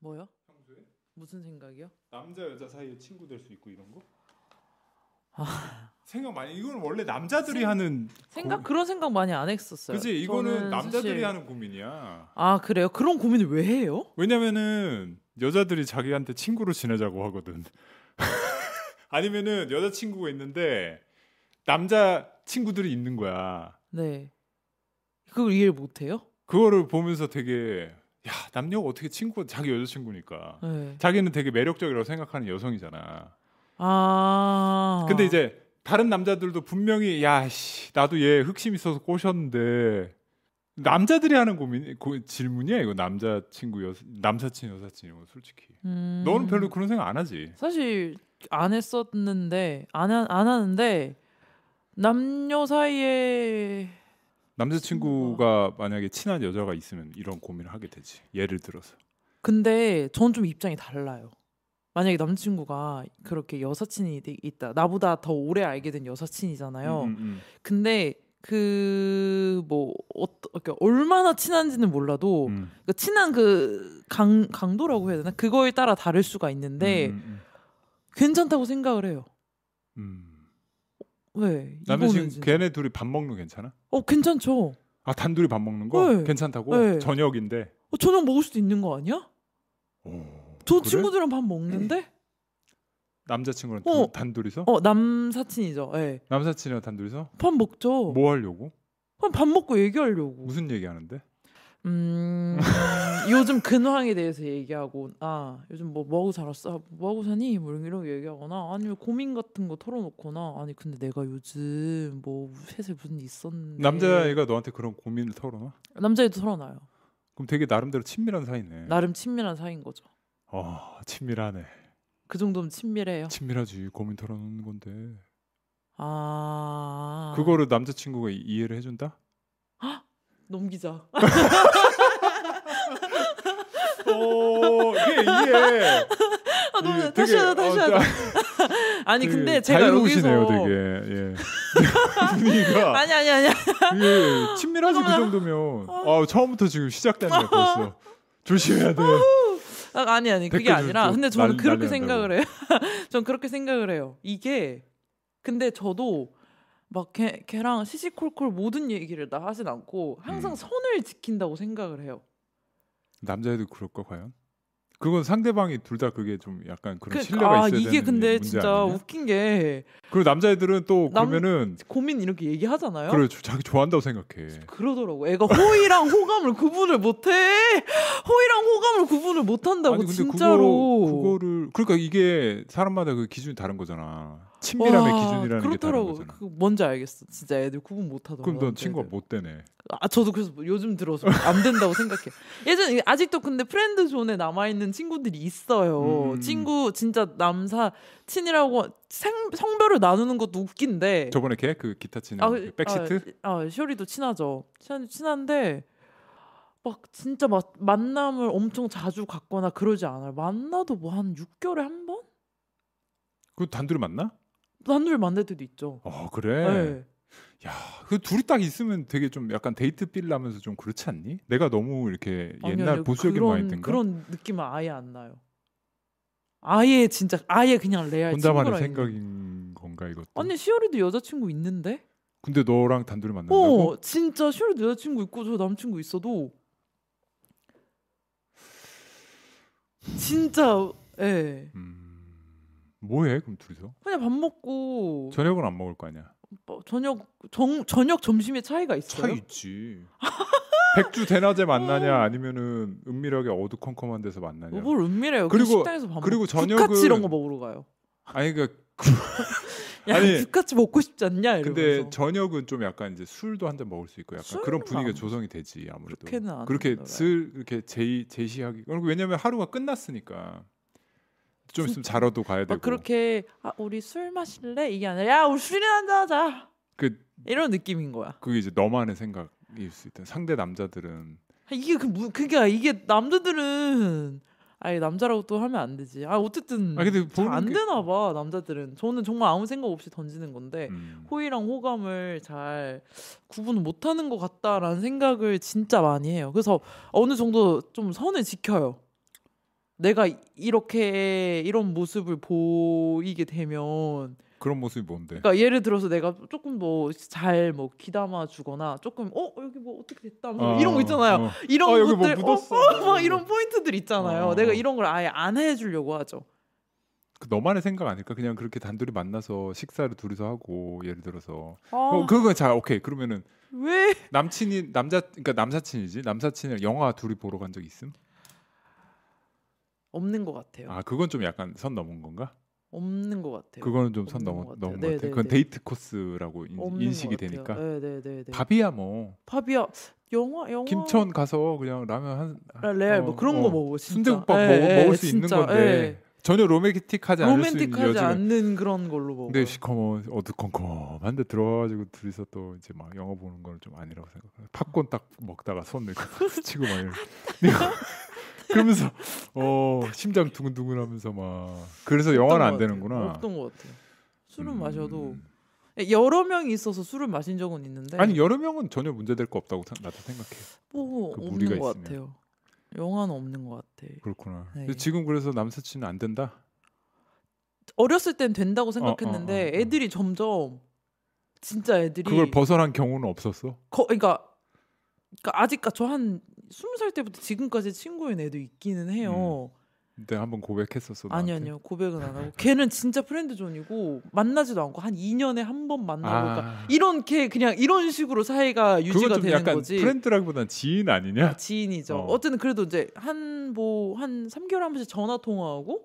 뭐요? 무슨 생각이요? 남자 여자 사이에 친구 될 수 있고 이런 거? 아. 생각 많이 이건 원래 남자들이 생- 하는 생각 고- 그런 생각 많이 안 했었어요. 그지 이거는 남자들이 사실- 하는 고민이야. 아 그래요? 그런 고민을 왜 해요? 왜냐면은 여자들이 자기한테 친구로 지내자고 하거든. 아니면은 여자 친구가 있는데 남자 친구들이 있는 거야. 네. 그걸 이해를 못 해요? 그거를 보면서 되게 야 남녀가 어떻게 친구가 자기 여자 친구니까 네. 자기는 되게 매력적이라고 생각하는 여성이잖아. 아. 근데 이제 다른 남자들도 분명히 야씨 나도 얘 흑심 있어서 꼬셨는데 남자들이 하는 고민 고, 질문이야 이거 남자 친구 여 남사친 여사친 이거 솔직히 음, 너는 별로 그런 생각 안 하지 사실 안 했었는데 안, 하, 안 하는데 남녀 사이에 남자친구가 만약에 친한 여자가 있으면 이런 고민을 하게 되지 예를 들어서 근데 전 좀 입장이 달라요. 만약에 남자친구가 그렇게 여사친이 돼- 있다. 나보다 더 오래 알게 된 여사친이잖아요. 음, 음, 음. 근데 그뭐 어떠, 그러니까 얼마나 친한지는 몰라도 음. 그 친한 그 강, 강도라고 해야 되나? 그거에 따라 다를 수가 있는데 음, 음, 괜찮다고 생각을 해요. 음. 왜? 남자 이거는 지금 진짜- 걔네 둘이 밥 먹는 거 괜찮아? 어 괜찮죠. 아 단둘이 밥 먹는 거 네. 괜찮다고? 네. 저녁인데. 어, 저녁 먹을 수도 있는 거 아니야? 오, 저 그래? 친구들이랑 밥 먹는데? 남자친구랑 어. 둘- 단둘이서? 어 남사친이죠. 예. 남사친이랑 단둘이서? 밥 먹죠. 뭐 하려고? 그럼 밥 먹고 얘기하려고. 무슨 얘기하는데? 음 요즘 근황에 대해서 얘기하고 아 요즘 뭐 뭐하고 살았어 뭐하고 사니 뭐 이런 거 얘기하거나 아니면 고민 같은 거 털어놓거나 아니 근데 내가 요즘 뭐 회사에 무슨 일 있었는데 남자애가 너한테 그런 고민을 털어놔? 남자애도 털어놔요 그럼 되게 나름대로 친밀한 사이네. 나름 친밀한 사이인 거죠 어, 친밀하네. 그 정도면 친밀해요 친밀하지. 고민 털어놓는 건데. 아 그거를 남자친구가 이- 이해를 해준다? 넘기자 어, 이게 이해. 아, 너무 이게 다시 되게, 하자 다시 어, 하자 자- 아니 되게 근데 제가 여기서 되게. 예. 분위기가 아니 아니 아니 이게 친밀하지 그 정도면 아 처음부터 지금 시작됐네 벌써 조심해야 돼. 아, 아니 아니 그게 아니라 좀 근데 저는 날- 그렇게 생각을 해요. 전 그렇게 생각을 해요. 이게 근데 저도 막 걔, 걔랑 시시콜콜 모든 얘기를 다 하진 않고 항상 음. 선을 지킨다고 생각을 해요. 남자애도 그럴까 과연? 그건 상대방이 둘 다 그게 좀 약간 그런 그, 신뢰가 아 있어야 이게 되는 근데 진짜 아니냐? 웃긴 게 그리고 남자애들은 또 남- 그러면은 고민 이렇게 얘기하잖아요. 그래 조- 자기 좋아한다고 생각해. 그러더라고. 애가 호의랑 호감을 구분을 못해. 호의랑 호감을 구분을 못한다고 아니 근데 진짜로. 그거 그거를 그러니까 이게 사람마다 그 기준이 다른 거잖아. 친밀함의 와, 기준이라는 게 다른 그렇더라고. 그 뭔지 알겠어. 진짜 애들 구분 못 하더라고. 그럼 넌. 친구가 못 되네. 아 저도 그래서 뭐 요즘 들어서 안 된다고 생각해. 예전 아직도 근데 friend zone에 남아 있는 친구들이 있어요. 음. 친구 진짜 남사 친이라고 생, 성별을 나누는 것도 웃긴데. 저번에 걔 그 기타 치는 아, 그 백시트 아, 아 시오리도 친하죠. 친한 친한데 막 진짜 막 만남을 엄청 자주 갖거나 그러지 않아요. 만나도 뭐 한 6개월에 한 번? 그 단둘이 만나? 단둘이 만날 때도 있죠. 어 그래. 네. 야, 그 둘이 딱 있으면 되게 좀 약간 데이트 필 나면서 좀 그렇지 않니? 내가 너무 이렇게 아니요, 옛날 아니요. 보수적인 마인드인가? 그런 느낌은 아예 안 나요. 아예 진짜 아예 그냥 레알 혼자만의 있는. 생각인 건가 이것도? 아니 시오리도 여자친구 있는데? 근데 너랑 단둘이 만난다고? 어 진짜 시오리도 여자친구 있고 저 남친구 있어도 진짜 예 음, 뭐해 그럼 둘이서? 그냥 밥 먹고 저녁은 안 먹을 거 아니야? 뭐 저녁 정, 저녁 점심에 차이가 있어요? 차이 있지. 백주 대낮에 만나냐 아니면은 은밀하게 어두컴컴한 데서 만나냐? 뭘 은밀해요. 그리고- 식당에서 밥 그리고 저녁은- 국화치 이런 거 먹으러 가요. 아니 그야 아니, 국화치 먹고 싶지 않냐 이러면서. 근데 저녁은 좀 약간 이제 술도 한 잔 먹을 수 있고 약간 그런 분위기가 안 조성이 되지 아무래도. 그렇게는 안 그렇게. 슬 이렇게 제 제시하기. 그리고 왜냐면 하루가 끝났으니까 좀 있으면 자러도 가야 되고. 막 그렇게 아 우리 술 마실래 이게 아니라 야 우리 술이나 한잔 하자 그 이런 느낌인 거야. 그게 이제 너만의 생각일 수 있다. 상대 남자들은 아, 이게 그 무, 그게 이게 남자들은 아니 남자라고 또 하면 안 되지. 아 어쨌든 아 근데 잘안 보는 게- 되나 봐 남자들은. 저는 정말 아무 생각 없이 던지는 건데 음. 호의랑 호감을 잘 구분을 못하는 것 같다라는 생각을 진짜 많이 해요. 그래서 어느 정도 좀 선을 지켜요. 내가 이렇게 이런 모습을 보이게 되면 그런 모습이 뭔데? 그러니까 예를 들어서 내가 조금 뭐 잘뭐 귀담아 주거나 조금 어 여기 뭐 어떻게 됐다 뭐 어, 이런 거 있잖아요. 어. 이런 어, 여기 뭐 것들 묻었어. 어, 어, 막 이런 포인트들 있잖아요. 어. 내가 이런 걸 아예 안 해주려고 하죠. 그 너만의 생각 아닐까? 그냥 그렇게 단둘이 만나서 식사를 둘이서 하고 예를 들어서 아, 어, 그거 자 오케이 그러면은 왜 남친이 남자 그러니까 남사친이지 남사친이랑 영화 둘이 보러 간 적 있음? 없는 것 같아요. 아 그건 좀 약간 선 넘은 건가? 없는 것 같아요. 그거는 좀 선 넘어 것 넘은 같아요. 것 같아. 네, 그건 네, 네. 데이트 코스라고 인, 같아요. 되니까 네, 네, 네, 네. 밥이야 뭐 밥이야. 영화 영화 김천 가서 그냥 라면 한 아, 레알 뭐 어, 그런 어. 거 먹어. 진짜. 순대국밥 예, 먹, 예, 먹을 수 있는 진짜, 건데 예. 전혀 로맨틱하지 않을 수 있는 로맨틱하지 않는 그런 걸로 먹어. 근데 시커먼 어두컴컴한데 들어와가지고 둘이서 또 이제 막 영화 보는 거는 좀 아니라고 생각해. 팝콘 딱 먹다가 손 이렇게 치고 막 이러. 그러면서 어 심장 두근두근하면서 막 그래서 영화는 안 되는구나. 없던 것 같아요. 술은 음. 마셔도 여러 명이 있어서 술을 마신 적은 있는데 아니 여러 명은 전혀 문제될 거 없다고 생- 나도 생각해. 뭐 그 없는 것 있으면. 같아요. 영화는 없는 것 같아. 그렇구나. 네. 지금 그래서 남사친은 안 된다. 어렸을 땐 된다고 생각했는데 어, 어, 어. 애들이 점점 진짜 애들이 그걸 벗어난 경우는 없었어. 거, 그러니까, 그러니까 아직까 저한 스무 살 때부터 지금까지 친구인 애도 있기는 해요. 근데 한번 고백했었어. 아니 나한테. 아니요 고백은 안 하고 걔는 진짜 friend zone이고 만나지도 않고 한 2년에 한 번 만나고 그러니까 아, 이런 걔 그냥 이런 식으로 사이가 유지가 되는 약간 거지. friend라기보단 지인 아니냐? 아, 지인이죠. 어. 어. 쨌든 그래도 이제 한뭐한 3개월 한 번씩 전화 통화하고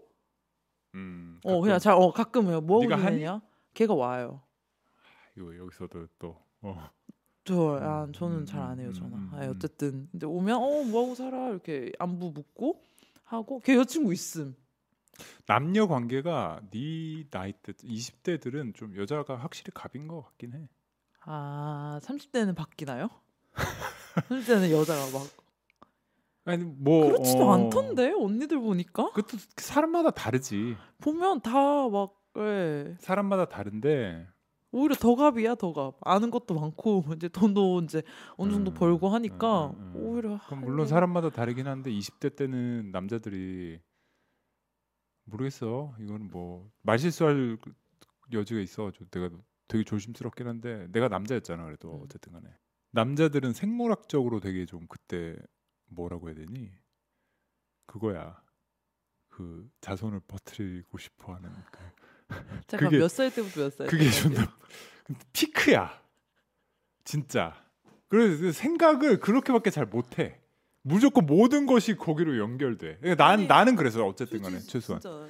음, 어 가끔 그냥 잘어 가끔 해요. 뭐 하고? 지내냐? 걔가 와요. 이거 여기서도 또 어. 저 아, 음, 저는 음, 잘안 해요 음, 전화. 음, 음. 어쨌든 근데 오면 어 뭐하고 살아 이렇게 안부 묻고 하고 걔 여자친구 있음. 남녀 관계가 네 나이 때 20대들은 좀 여자가 확실히 갑인 것 같긴 해. 아 30대는 바뀌나요? 30대는 여자가 막 아니 뭐 그렇지도 어, 않던데 언니들 보니까 그것도 사람마다 다르지. 보면 다 막 예. 사람마다 다른데 오히려 더 갑이야 더 갑. 아는 것도 많고 이제 돈도 이제 어느 정도 음, 벌고 하니까 음, 음, 음. 오히려 그럼 물론 사람마다 다르긴 한데 20대 때는 남자들이 모르겠어. 이거는 뭐 말실수할 여지가 있어. 저 내가 되게 조심스럽긴 한데 내가 남자였잖아. 그래도 음. 어쨌든 간에 남자들은 생물학적으로 되게 좀 그때 뭐라고 해야 되니? 그거야. 그 자손을 퍼뜨리고 싶어 하는 그 잠깐 몇 살 때부터 몇 살? 그게? 존나 피크야. 진짜. 그래서 생각을 그렇게밖에 잘 못해. 무조건 모든 것이 거기로 연결돼. 그러니까 난 아니, 나는 그래서 어쨌든 간에 최소한. 진짜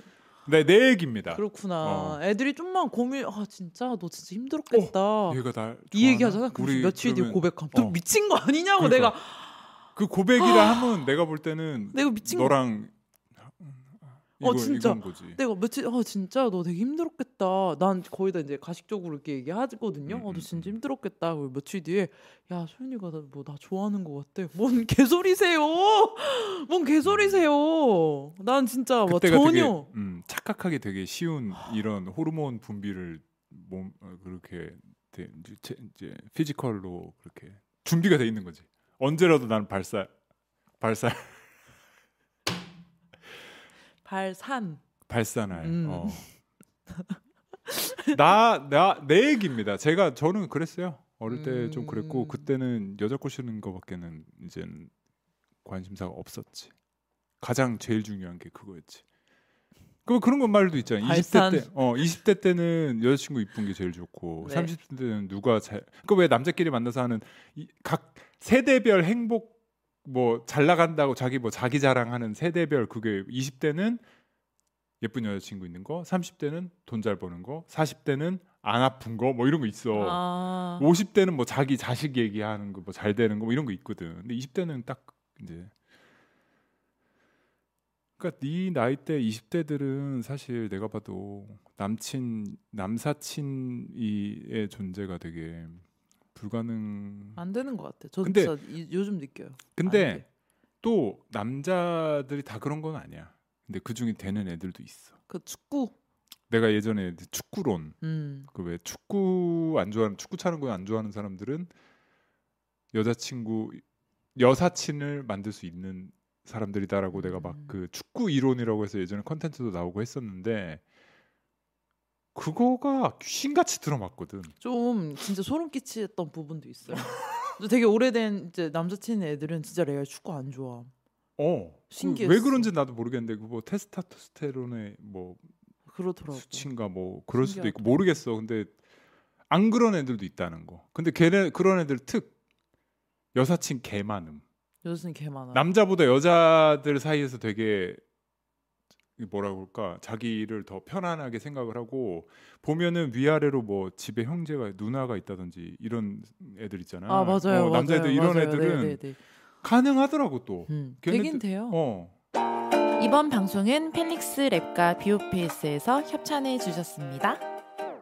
네, 내 얘기입니다. 그렇구나. 어. 애들이 좀만 고민. 아 진짜 너 진짜 힘들었겠다. 얘가 날이 얘기 좋아하나? 하잖아. 그럼 우리 며칠 뒤에 고백함. 너 어. 미친 거 아니냐고 그러니까. 내가. 그 고백이라 하면 내가 볼 때는 내가 미친 거. 너랑 어, 이거, 진짜. 내가 며칠 아 진짜 너 되게 힘들었겠다. 난 거의 다 이제 가식적으로 이렇게 얘기하거든요. 음, 어, 너 음, 진짜 음. 힘들었겠다. 그리고 며칠 뒤에 야 소연이가 뭐 나 좋아하는 거 같대. 뭔 개소리세요? 뭔 개소리세요? 난 진짜 뭐 그때가 되게 전혀 음, 착각하기 되게 쉬운 이런 호르몬 분비를 몸 어, 그렇게 돼- 이제, 체- 이제 physical로 그렇게 준비가 돼 있는 거지. 언제라도 나는 발사 발사 발산. 발산할. 음. 어. 나나 내 얘기입니다. 제가 저는 그랬어요. 어릴 때좀 그랬고 음. 그때는 여자 꼬시는 거밖에는 이제 관심사가 없었지. 가장 제일 중요한 게 그거였지. 그 그런 건 말도 있잖아요. 발산. 20대 때, 어 20대 때는 여자친구 이쁜 게 제일 좋고, 네. 30대 때는 누가 잘, 그왜 남자끼리 만나서 하는 이, 각 세대별 행복 뭐 잘 나간다고 자기 뭐 자기 자랑하는 세대별 그게 20대는 예쁜 여자친구 있는 거, 30대는 돈 잘 버는 거, 40대는 안 아픈 거 뭐 이런 거 있어. 아. 50대는 뭐 자기 자식 얘기하는 거 뭐 잘 되는 거 뭐 이런 거 있거든. 근데 20대는 딱 이제 그러니까 네 나이 때 20대들은 사실 내가 봐도 남친 남사친이의 존재가 되게 불가능. 안 되는 것 같아. 저 근데- 진짜 이- 요즘 느껴요. 안 근데 돼. 또 남자들이 다 그런 건 아니야. 근데 그 중에 되는 애들도 있어. 그 축구. 내가 예전에 축구론 음. 그왜 축구 안 좋아하는 축구 차는 거 안 좋아하는 사람들은 여자친구 여사친을 만들 수 있는 사람들이다라고 내가 막 음. 그 축구 이론이라고 해서 예전에 컨텐츠도 나오고 했었는데 그거가 귀신같이 들어맞거든. 좀 진짜 소름 끼쳤던 부분도 있어요. 저 되게 오래된 이제 남자친 애들은 진짜 레알 축구 안 좋아. 어. 신기했어. 왜 그런지 나도 모르겠는데 그뭐 테스타토스테론의 뭐 그러더라고. 수치인가 뭐 그럴 수도 있고 신기하다. 모르겠어. 근데 안 그런 애들도 있다는 거. 근데 걔네 그런 애들 특 여사친 개 많음. 여자는 개 많아. 남자보다 여자들 사이에서 되게 이 뭐라 그럴까 자기를 더 편안하게 생각을 하고 보면은 위아래로 뭐 집에 형제가 누나가 있다든지 이런 애들 있잖아. 아 맞아요. 어, 남자애들 맞아요, 이런 맞아요. 애들은 네, 네, 네. 가능하더라고 또. 음, 걔네들- 되긴 돼요. 어. 이번 방송은 펠릭스 랩과 비오페이스에서 협찬해 주셨습니다.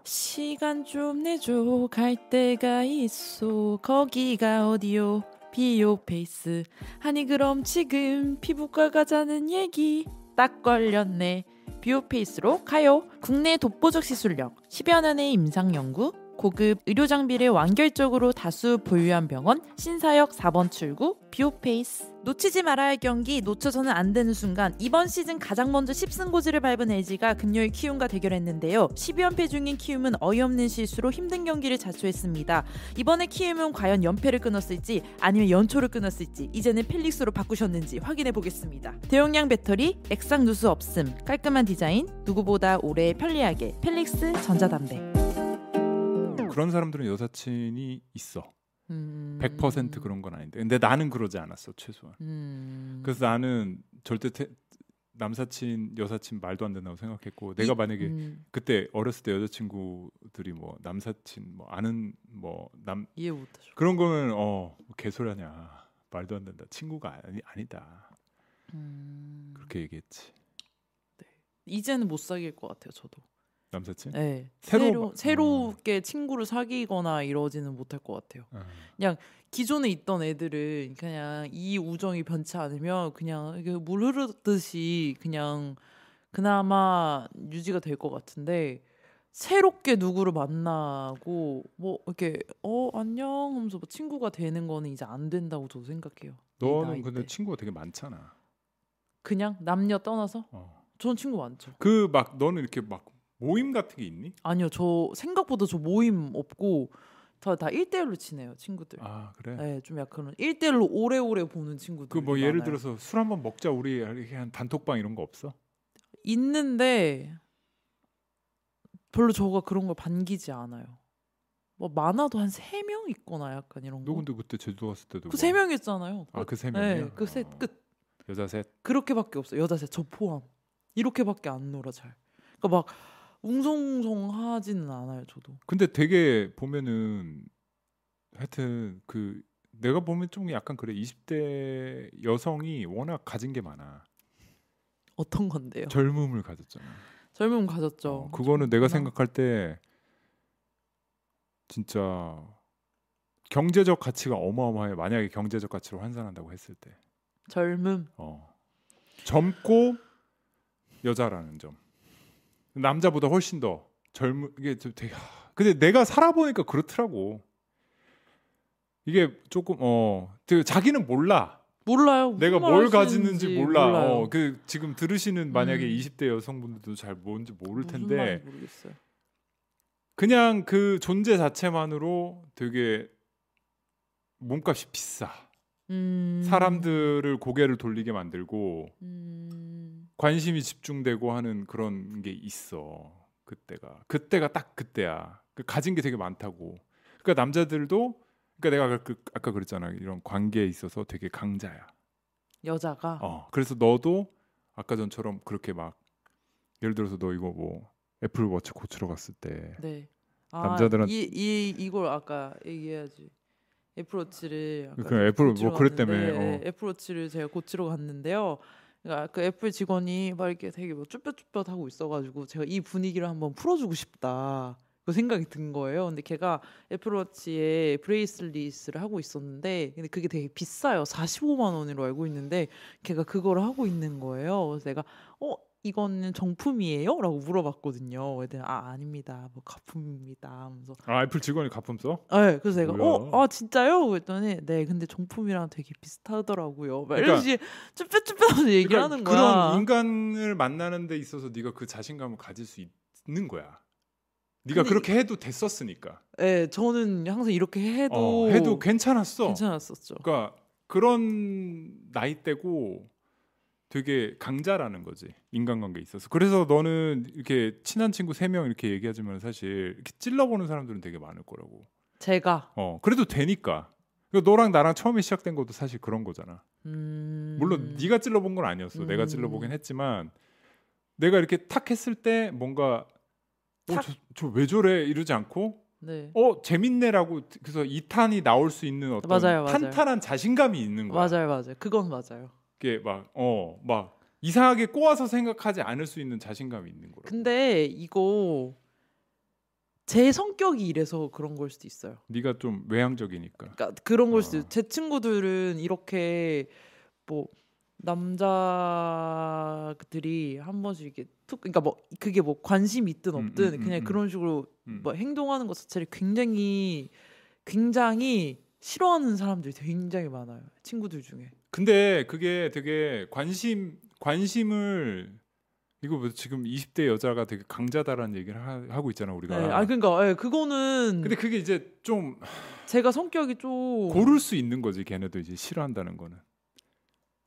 시간 좀 내줘 갈 데가 있어 거기가 어디요 비오페이스 아니 그럼 지금 피부과 가자는 얘기 딱 걸렸네. 비오페이스로 가요. 국내 독보적 시술력, 10여 년의 임상 연구, 고급 의료 장비를 완결적으로 다수 보유한 병원 신사역 4번 출구 비오페이스. 놓치지 말아야 할 경기 놓쳐서는 안 되는 순간 이번 시즌 가장 먼저 10승 고지를 밟은 LG가 금요일 키움과 대결했는데요. 12연패 중인 키움은 어이없는 실수로 힘든 경기를 자초했습니다. 이번에 키움은 과연 연패를 끊었을지 아니면 연초를 끊었을지 이제는 펠릭스로 바꾸셨는지 확인해 보겠습니다. 대용량 배터리, 액상 누수 없음, 깔끔한 디자인, 누구보다 오래 편리하게 펠릭스 전자담배. 그런 사람들은 여사친이 있어. 음. 100% 그런 건 아닌데. 근데 나는 그러지 않았어 최소한. 음. 그래서 나는 절대 태- 남사친 여사친 말도 안 된다고 생각했고 내가 이- 만약에 음, 그때 어렸을 때 여자친구들이 뭐 남사친 뭐 아는 뭐 남 이해 못 하죠 그런 거는 어 개소리하냐 말도 안 된다 친구가 아니, 아니다 음. 그렇게 얘기했지 이제는 못 사귈 것 같아요 저도 남사친 네. 새로 새로 막- 음. 새롭게 친구를 사귀거나 이러지는 못할 것 같아요. 어. 기존에 있던 애들은 그냥 이 우정이 변치 않으면 그냥 이게 물 흐르듯이 그냥 그나마 유지가 될 것 같은데 새롭게 누구를 만나고 뭐 이렇게 어 안녕 하면서 뭐 친구가 되는 거는 이제 안 된다고 저도 생각해요. 이 너는 근데 때. 친구가 되게 많잖아 그냥 남녀 떠나서 어. 저는 친구 많죠. 그 막 너는 이렇게 막 모임 같은 게 있니 아니요 저 생각보다 저 모임 없고 다다 1대1로 지내요 친구들. 아 그래 네, 좀 약간 1대1로 오래오래 보는 친구들. 그 뭐 예를 들어서 술 한번 먹자 우리 이렇게 한 단톡방 이런 거 없어 있는데 별로 저가 그런 걸 반기지 않아요. 뭐 많아도 한 세 명 있거나 약간 이런 너 거. 근데 그때 제주도 갔을 때도 그세명 있잖아요. 아 그 세 네, 명이야 그셋 끝. 여자 셋 그렇게밖에 없어요. 여자 셋 저 포함. 이렇게밖에 안 놀아 잘. 그러니까 막 웅성웅성하지는 않아요. 저도. 근데 되게 보면은 하여튼 그 내가 보면 좀 약간 그래 20대 여성이 워낙 가진 게 많아 어떤 건데요? 젊음을 가졌잖아 젊음 가졌죠. 어, 그거는 내가. 생각할 때 진짜 경제적 가치가 어마어마해 만약에 경제적 가치로 환산한다고 했을 때 젊음. 어. 젊고 여자라는 점 남자보다 훨씬 더 젊은 이게 좀 되게 하, 근데 내가 살아보니까 그렇더라고 이게 조금 어 자기는 몰라 몰라요. 내가 말뭘 가지는지 몰라 몰라요. 어 그 지금 들으시는 만약에 음. 20대 여성분들도 잘 뭔지 모를 텐데. 그냥 그 존재 자체만으로 되게 몸값이 비싸 음. 사람들을 고개를 돌리게 만들고 음. 관심이 집중되고 하는 그런 게 있어 그때가 그때가 딱 그때야 그 가진 게 되게 많다고 그러니까 남자들도 그러니까 내가 아까, 그, 아까 그랬잖아 이런 관계에 있어서 되게 강자야 여자가 어 그래서 너도 아까 전처럼 그렇게 막 예를 들어서 너 이거 뭐 애플워치 고치러 갔을 때 네. 남자들은- 이, 이 이걸 아까 얘기해야지. 애플워치를 그 애플 뭐 그랬 때문에, 어. 애플워치를 제가 고치러 갔는데요. 그러니까 그 애플 직원이 막 이렇게 되게 뭐 쭈뼛쭈뼛 하고 있어가지고 제가 이 분위기를 한번 풀어주고 싶다. 그 생각이 든 거예요. 근데 걔가 애플워치에 bracelet을 하고 있었는데 근데 그게 되게 비싸요. 45만 원으로 알고 있는데 걔가 그거를 하고 있는 거예요. 그래서 내가 어 이거는 정품이에요?라고 물어봤거든요. 애들 아 아닙니다. 뭐 가품입니다. 하면서 아 애플 직원이 가품 써? 네, 그래서 내가 뭐야? 어, 아 진짜요? 그랬더니 네, 근데 정품이랑 되게 비슷하더라고요. 막 그러니까- 이러시 쭈뼛쭈뼛하면서 얘기를 그러니까 하는 거야. 그런 인간을 만나는 데 있어서 네가 그 자신감을 가질 수 있는 거야. 네가 그렇게 해도 됐었으니까. 네, 저는 항상 이렇게 해도 어, 해도 괜찮았어. 괜찮았었죠. 그러니까 그런 나이대고 되게 강자라는 거지 인간관계에 있어서. 그래서 너는 이렇게 친한 친구 세 명 이렇게 얘기하지만 사실 이렇게 찔러보는 사람들은 되게 많을 거라고. 제가 어 그래도 되니까. 그러니까 너랑 나랑 처음에 시작된 것도 사실 그런 거잖아. 음... 물론 네가 찔러본 건 아니었어. 내가 음. 찔러보긴 했지만 내가 이렇게 탁 했을 때 뭔가 탁. 어저 왜 저래 이러지 않고 네. 어 재밌네라고 그래서 2탄이 나올 수 있는 어떤 맞아요, 맞아요. 탄탄한 자신감이 있는 거야. 맞아요, 맞아요. 그건 맞아요. 이게 막어 막 이상하게 꼬아서 생각하지 않을 수 있는 자신감이 있는 거라. 근데 이거 제 성격이 이래서 그런 걸 수도 있어요. 네가 좀 외향적이니까. 그러니까 그런 걸 수도 어. 있어요. 제 친구들은 이렇게 뭐 남자들이 한 번씩 이렇게 툭 그러니까 뭐 그게 뭐 관심이 있든 음, 없든 음, 음, 그냥 음. 그런 식으로 음. 뭐 행동하는 것 자체를 굉장히 굉장히 싫어하는 사람들이 굉장히 많아요. 친구들 중에. 근데 그게 되게 관심 관심을 이거 뭐 지금 20대 여자가 되게 강자다라는 얘기를 하, 고 있잖아 우리가. 네, 아 그러니까 예, 그거는 근데 그게 이제 좀 제가 성격이 좀 고를 수 있는 거지 걔네도 이제 싫어한다는 거는.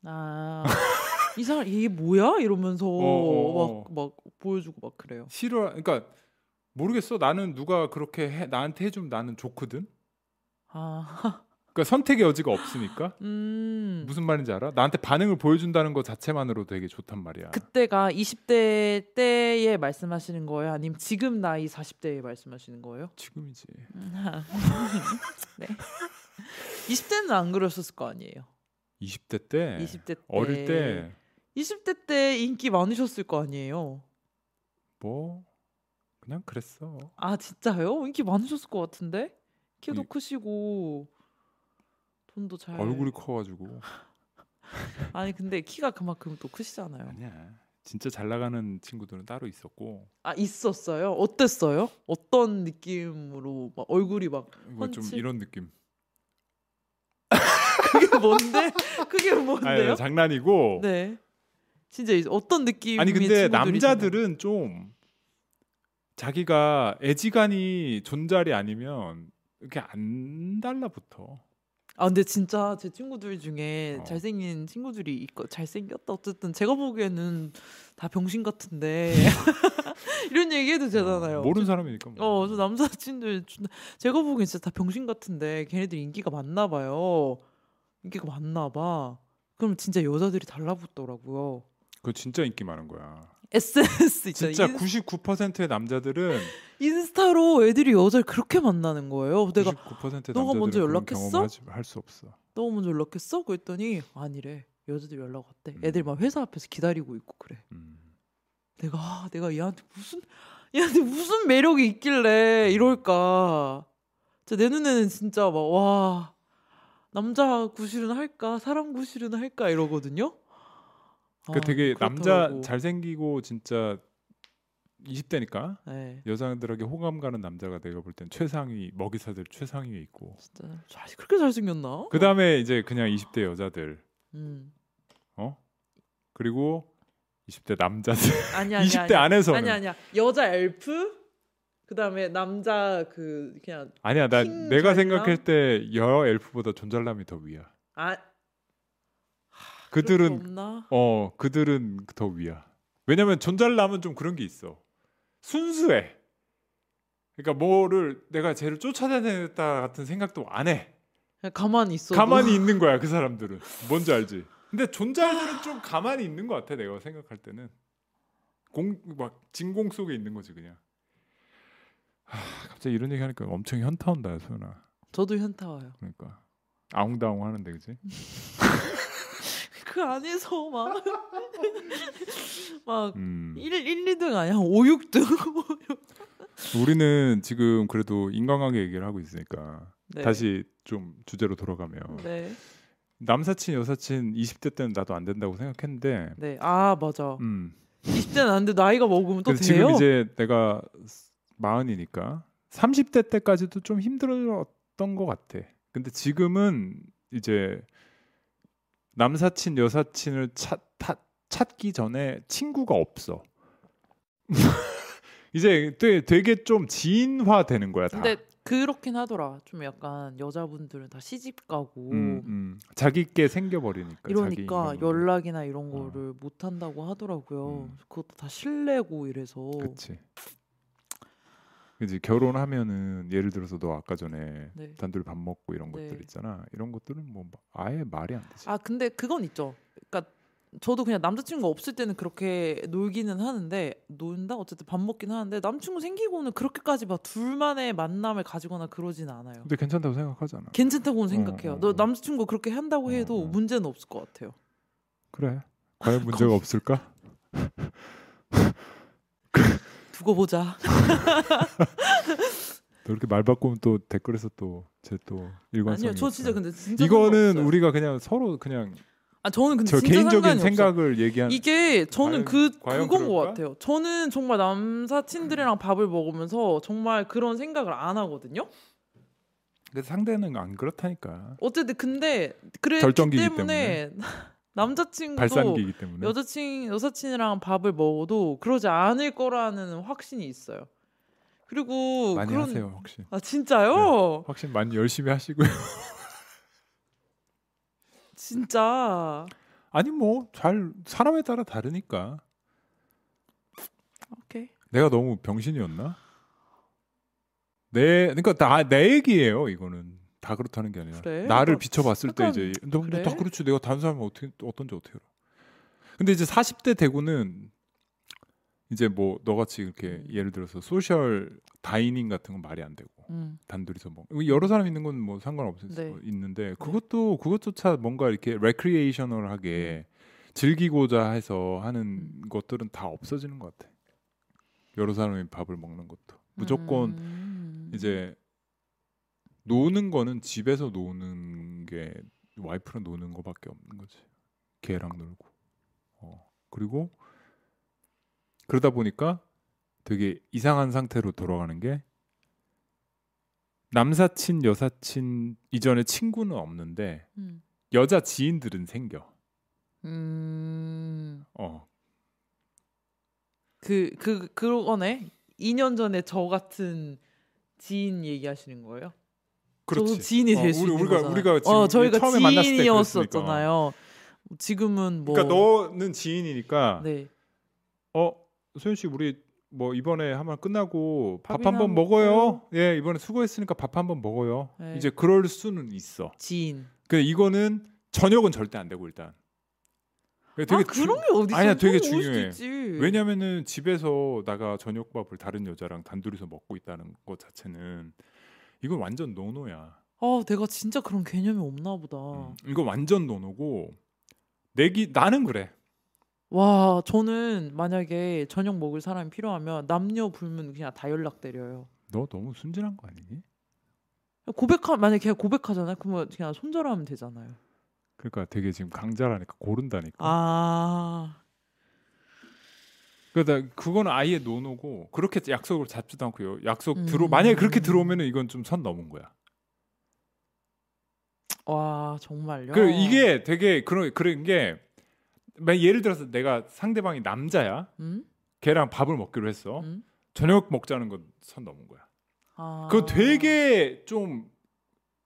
아. 이 사람 이게 뭐야 이러면서 어, 막막 보여주고 막 그래요. 싫어. 그러니까 모르겠어. 나는 누가 그렇게 해, 나한테 해주면 나는 좋거든. 아, 그러니까 선택의 여지가 없으니까. 음. 무슨 말인지 알아? 나한테 반응을 보여준다는 것 자체만으로 되게 좋단 말이야. 그때가 20대 때에 말씀하시는 거예요? 아니면 지금 나이 40대에 말씀하시는 거예요? 지금이지. 네. 20대는 안 그러셨을 거 아니에요. 20대 때 20대 때 어릴 때 20대 때 인기 많으셨을 거 아니에요. 뭐 그냥 그랬어. 아 진짜요? 인기 많으셨을 것 같은데 키도 이- 크시고 돈도 잘 얼굴이 커가지고 아니 근데 키가 그만큼 또 크시잖아요. 아니야. 진짜 잘 나가는 친구들은 따로 있었고 아 있었어요? 어땠어요? 어떤 느낌으로 막 얼굴이 막 이거 좀 펀치? 이런 느낌. 그게 뭔데? 그게 뭔데요? 아니 장난이고. 네. 진짜 이- 어떤 느낌? 아니 근데 남자들은 좀 자기가 애지간히 존잘이 아니면 이렇게 안 달라붙어. 아 근데 진짜 제 친구들 중에 어. 잘생긴 친구들이 있고 잘생겼다 어쨌든 제가 보기에는 다 병신 같은데 이런 얘기해도 되잖아요. 어, 모르는 사람이니까. 뭐. 어, 저 남사친들 존나- 제가 보기엔 진짜 다 병신 같은데 걔네들 인기가 많나 봐요. 인기가 많나 봐. 그럼 진짜 여자들이 달라붙더라고요. 그거 진짜 인기 많은 거야. SNS 있잖아요. 진짜 인, 99%의 남자들은 인스타로 애들이 여자를 그렇게 만나는 거예요. 내가 99%의 너가 먼저 연락했어? 할수 없어. 너 먼저 연락했어? 그랬더니 아니래. 여자들 연락 왔대. 음. 애들 막 회사 앞에서 기다리고 있고 그래. 음. 내가 아, 내가 얘한테 무슨 얘한테 무슨 매력이 있길래 이럴까. 진짜 내 눈에는 진짜 막 와 남자 구실은 할까 사람 구실은 할까 이러거든요. 그 되게 남자 아, 그렇더라고. 잘생기고 진짜 20대니까 네, 여자들에게 호감 가는 남자가 내가 볼 땐 최상위 먹이사들 최상위에 있고 진짜 잘 그렇게 잘생겼나? 그 다음에 이제 그냥 20대 여자들 음. 어 그리고 20대 남자들 아니 아니 20대 아니. 안에서는 아니 아니야 여자 엘프 그다음에 남자 그 그냥 아니야 나킹 내가 잘남? 생각할 때여 엘프보다 존잘남이 더 위야 아 그들은? 어 그들은 더 위야. 왜냐면 존잘남은 좀 그런 게 있어. 순수해. 그러니까 뭐를 내가 쟤를 쫓아다녔다 같은 생각도 안해. 그냥 가만히 있어. 가만히 있는 거야 그 사람들은. 뭔지 알지? 근데 존잘들은 좀 가만히 있는 것 같아 내가 생각할 때는. 공 막 진공 속에 있는 거지 그냥. 하, 갑자기 이런 얘기 하니까 엄청 현타 온다 소연아. 저도 현타 와요. 그러니까. 아웅다웅 하는데 그지 그 안에서 막 막 음. 1, 1, 2등 아니야? 5, 6등. 우리는 지금 그래도 인간관계 얘기를 하고 있으니까 네. 다시 좀 주제로 돌아가면 네. 남사친 여사친 20대 때는 나도 안 된다고 생각했는데 네. 아, 맞아. 음 20대는 아닌데 나이가 먹으면 또 돼요. 지금 이제 내가 마흔이니까 30대 때까지도 좀 힘들었던 것 같아. 근데 지금은 이제 남사친 여사친을 찾, 타, 찾기 전에 친구가 없어. 이제 되게, 되게 좀 지인화 되는 거야 다. 근데 그렇긴 하더라. 좀 약간 여자분들은 다 시집 가고 음, 음. 자기께 생겨버리니까. 이러니까. 연락이나 이런 어. 거를 못 한다고 하더라고요. 음. 그것도 다 실례고 이래서 그치. 그지 결혼하면은 예를 들어서 너 아까 전에 네. 단둘이 밥 먹고 이런 네. 것들 있잖아. 이런 것들은 뭐 아예 말이 안 되지. 아 근데 그건 있죠. 그러니까 저도 그냥 남자친구 없을 때는 그렇게 놀기는 하는데 논다 어쨌든 밥 먹긴 하는데 남친구 생기고는 그렇게까지 막 둘만의 만남을 가지거나 그러진 않아요. 근데 괜찮다고 생각하잖아. 괜찮다고는 생각해요. 어, 너 어. 남자친구 그렇게 한다고 해도 어, 어. 문제는 없을 것 같아요. 그래. 과연 문제가 없을까? 두고 보자. 너 이렇게 말 바꾸면 또 댓글에서 또 제 또 일관성. 아니요, 저 진짜 근데 진짜 이거는. 우리가 그냥 서로 그냥 아 저는 근데 저 개인적인. 생각을 얘기한. 이게 저는 과연- 그 과연 그건 것 그럴까? 같아요. 저는 정말 남사친들이랑 밥을 먹으면서 정말 그런 생각을 안 하거든요. 근데 상대는 안 그렇다니까. 어쨌든 근데 그랬기 결정기이기 때문에 남자친구도 발산기이기 때문에. 여자친 여사친이랑 밥을 먹어도 그러지 않을 거라는 확신이 있어요. 그리고 많이 그런 하세요, 혹시. 아 진짜요? 확실히 많이 열심히 하시고요. 진짜 아니 뭐 잘 사람에 따라 다르니까. 오케이. 내가 너무 병신이었나? 내 그러니까 나내 얘기예요. 이거는 다 그렇다는 게 아니라 그래? 나를 나- 비춰봤을 때 약간 이제 너, 너 그래? 다 그렇지. 내가 다른 사람은 어떻게 어떤지 어떻게 알아? 근데 이제 40대 되고는 이제 뭐 너같이 이렇게 음. 예를 들어서 social dining 같은 건 말이 안 되고 음. 단둘이서 뭐 여러 사람 있는 건 뭐 상관없을 수 네. 있는데 그것도 그것조차 뭔가 이렇게 recreational하게 즐기고자 해서 하는 음. 것들은 다 없어지는 것 같아. 여러 사람이 밥을 먹는 것도 무조건 음. 이제 노는 거는 집에서 노는 게 와이프랑 노는 거밖에 없는 거지. 걔랑 놀고. 어. 그리고 그러다 보니까 되게 이상한 상태로 돌아가는 게 남사친, 여사친 이전에 친구는 없는데 음. 여자 지인들은 생겨. 음. 어. 그, 그, 그거네. 2년 전에 저 같은 지인 얘기하시는 거예요? 저도 그렇지. 지인이 될 어, 수 우리- 있는 우리가 거잖아요. 우리가 지금 어, 저희가 처음에 만났을 때 지인이었었잖아요. 지금은 뭐 그러니까 너는 지인이니까 네. 어 소연 씨 우리 뭐 이번에 한번 끝나고 밥 한번 먹어요. 예 이번에 수고했으니까 밥 한번 먹어요. 네. 이제 그럴 수는 있어. 지인. 근데 이거는 저녁은 절대 안 되고 일단. 되게 아, 그런 게 어디 있어? 아니야, 되게 중요해. 왜냐면은 집에서 나가 저녁밥을 다른 여자랑 단둘이서 먹고 있다는 것 자체는 이건 완전 노노야. 아, 내가 진짜 그런 개념이 없나 보다. 음, 이거 완전 노노고 내기 나는 그래. 와, 저는 만약에 저녁 먹을 사람이 필요하면 남녀 불문 그냥 다 연락 드려요. 너 너무 순진한 거 아니니? 고백하 만약에 걔가 고백하잖아요. 그러면 그냥 손절하면 되잖아요. 그러니까 되게 지금 강자라니까 고른다니까. 아. 그러니까 그거는 아예 노노고 그렇게 약속을 잡지도 않고요. 약속 음. 들어 만약에 그렇게 들어오면은 이건 좀 선 넘은 거야. 와, 정말요. 그 이게 되게 그런 그런 게 예를 들어서 내가 상대방이 남자야. 음? 걔랑 밥을 먹기로 했어. 음? 저녁 먹자는 건 선 넘은 거야. 아. 그거 되게 좀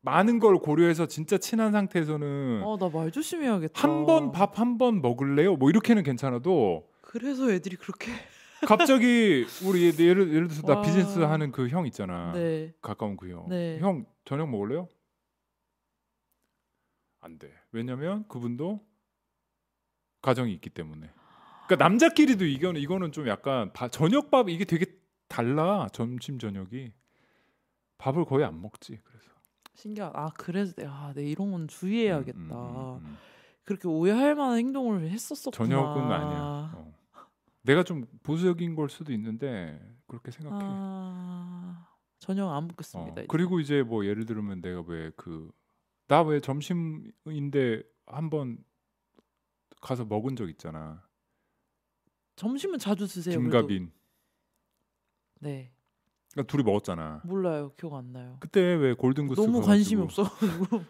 많은 걸 고려해서 진짜 친한 상태에서는 어, 나말 조심해야겠다. 한 번 밥 한 번 먹을래요? 뭐 이렇게는 괜찮아도 그래서 애들이 그렇게 갑자기 우리 예- 예를 예를 들어서 나 와. 비즈니스 하는 그 형 있잖아. 네. 가까운 그 형. 네. 형 저녁 먹을래요? 안 돼. 왜냐면 그분도 가정이 있기 때문에. 그러니까 남자끼리도 이거는 이거는 좀 약간 바- 저녁밥 이게 되게 달라. 점심 저녁이 밥을 거의 안 먹지. 그래서 신기하다. 아, 그래서 내가 아, 내 이런 건 주의해야겠다. 음, 음, 음, 음. 그렇게 오해할 만한 행동을 했었었구나. 저녁은 아니야. 어. 내가 좀 보수적인 걸 수도 있는데 그렇게 생각해. 아, 저녁 안. 어, 이제. 그리고 이제 뭐 예를 들면 내가 왜 그 나 왜 점심인데 한번 가서 먹은 적 있잖아. 점심은 자주 드세요. 그래도. 김가빈. 네. 그러니까 둘이 먹었잖아. 몰라요. 기억 안 나요. 그때 왜 골든 구스 너무 가가지고. 관심이 없어가지고 그냥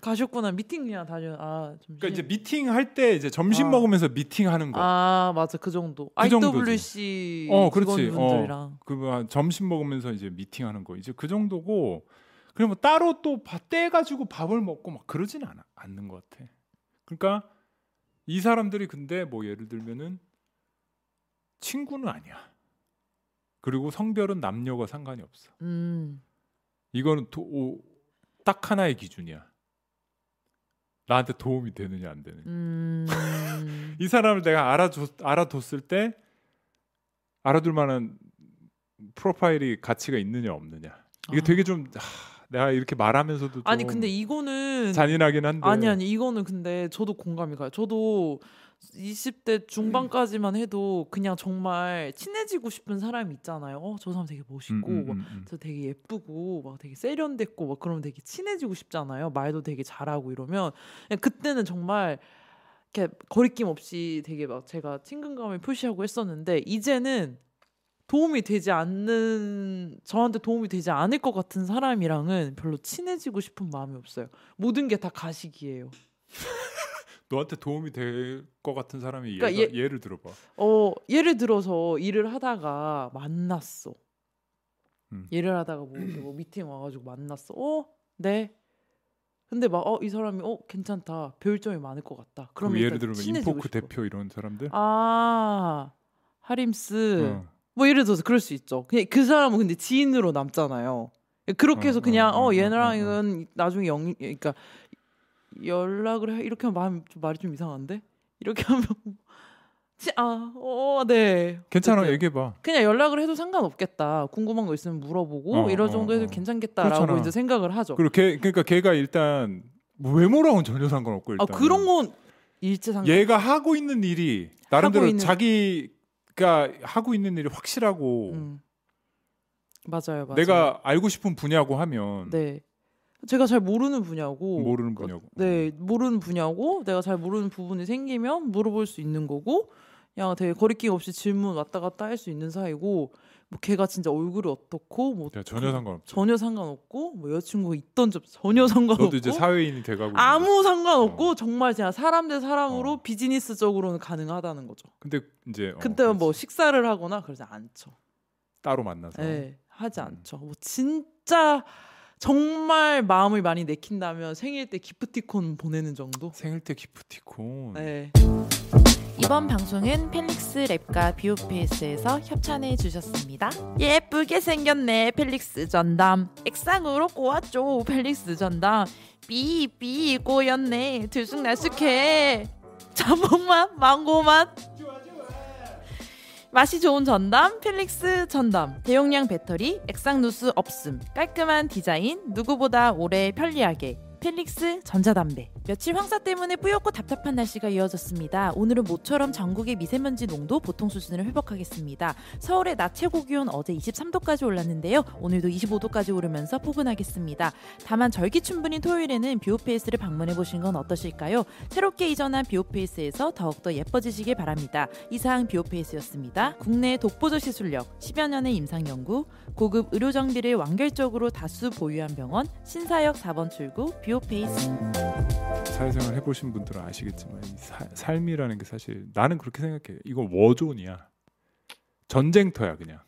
가셨구나 미팅 그냥 다녀. 아 점심. 그러니까 이제 미팅 할 때 이제 점심 아. 먹으면서 미팅 하는 거. 아 맞아 그 정도. 그. IWC 어, 그렇지. 직원분들이랑. 그 뭐, 점심 먹으면서 이제 미팅 하는 거. 이제 그 정도고. 그리고 뭐 따로 또떼 가지고 밥을 먹고 막 그러진 않아, 않는 것 같아. 그러니까 이 사람들이 근데 뭐 예를 들면은 친구는 아니야. 그리고 성별은 남녀가 상관이 없어. 음. 이거는 도, 오, 딱 하나의 기준이야. 나한테 도움이 되느냐 안 되느냐. 음. 이 사람을 내가 알아줬, 알아뒀을 때 알아둘 만한 프로파일이 가치가 있느냐 없느냐. 이게 아. 되게 좀 하, 내가 이렇게 말하면서도 좀 아니 근데 이거는 잔인하긴 한데 아니 아니 이거는 근데 저도 공감이 가요. 저도 20대 중반까지만 해도 그냥 정말 친해지고 싶은 사람이 있잖아요. 어, 저 사람 되게 음, 멋있고 음, 막 음, 음. 저 되게 예쁘고 막 되게 세련됐고 막 그러면 되게 친해지고 싶잖아요. 말도 되게 잘하고 이러면 그때는 정말 이렇게 거리낌 없이 되게 막 제가 친근감을 표시하고 했었는데 이제는 도움이 되지 않는 저한테 도움이 되지 않을 것 같은 사람이랑은 별로 친해지고 싶은 마음이 없어요. 모든 게 다 가식이에요. 너한테 도움이 될 것 같은 사람이 그러니까 예가, 예 를 들어봐. 어 예를 들어서 일을 하다가 만났어. 음. 일을 하다가 뭐, 뭐 미팅 와가지고 만났어. 어 네. 근데 막 어 이 사람이 어 괜찮다. 배울 점이 많을 것 같다. 그럼 예를 들면 인포크 싶어. 대표 이런 사람들. 아 하림스. 어. 뭐 예를 들어서 그럴 수 있죠. 그냥 그 사람은 근데 지인으로 남잖아요. 그렇게 해서 어, 그냥 어, 어, 어 어, 얘랑은 나중에 영 그러니까 연락을 해 이렇게 하면 마음 좀 말이 좀 이상한데 이렇게 하면 아어네 괜찮아. 얘기해봐. 그냥 연락을 해도 상관없겠다. 궁금한 거 있으면 물어보고 어, 이럴 어, 정도 해도 어. 괜찮겠다라고 그렇잖아. 이제 생각을 하죠. 그리고 걔 그러니까 걔가 일단 뭐 외모랑은 전혀 상관없고 아 일단 그런 건 일제상관. 얘가 하고 있는 일이 나름대로 있는- 자기가 하고 있는 일이 확실하고 음. 맞아요, 맞아요. 내가 알고 싶은 분야고 하면 네. 제가 잘 모르는 분야고 모르는 그- 분야고. 네, 모르는 분야고 내가 잘 모르는 부분이 생기면 물어볼 수 있는 거고 그냥 되게 거리낌 없이 질문 왔다 갔다 할 수 있는 사이고 뭐 걔가 진짜 얼굴이 어떻고 뭐 야, 전혀 그- 상관없죠. 전혀 상관없고 뭐 여자친구가 있던 점 전혀 상관없고 너도 이제 사회인이 돼가고. 아무. 상관없고 어. 정말 그냥 사람 대 사람으로 어. 비즈니스적으로는 가능하다는 거죠. 근데 이제 어, 그때는 뭐. 식사를 하거나 그러지 않죠. 따로 만나서. 네, 하지 음. 않죠. 뭐 진짜 정말 마음을 많이 내킨다면 생일 때 기프티콘 보내는 정도. 생일 때 기프티콘. 네. 이번 방송은 펠릭스 랩과 비오페이스에서 협찬해 주셨습니다. 예쁘게 생겼네 펠릭스 전담. 액상으로 꼬았죠 펠릭스 전담. 삐삐 꼬였네 들쑥날쑥해. 자몽맛 망고맛. 맛이 좋은 전담 펠릭스 전담 대용량 배터리 액상 누수 없음 깔끔한 디자인 누구보다 오래 편리하게 펠릭스 전자담배 며칠 황사 때문에 뿌옇고 답답한 날씨가 이어졌습니다. 오늘은 모처럼 전국의 미세먼지 농도 보통 수준을 회복하겠습니다. 서울의 낮 최고 기온 어제 23도까지 올랐는데요. 오늘도 25도까지 오르면서 포근하겠습니다. 다만 절기춘분인 토요일에는 비오페이스를 방문해 보신 건 어떠실까요? 새롭게 이전한 비오페이스에서 더욱더 예뻐지시길 바랍니다. 이상 비오페이스였습니다. 국내 독보적 시술력, 10여 년의 임상 연구, 고급 의료 장비를 완결적으로 다수 보유한 병원, 신사역 4번 출구 비오페이스. 사회생활 해보신 분들은 아시겠지만 이 사- 삶이라는 게 사실 나는 그렇게 생각해. 이건 war zone이야. 전쟁터야 그냥.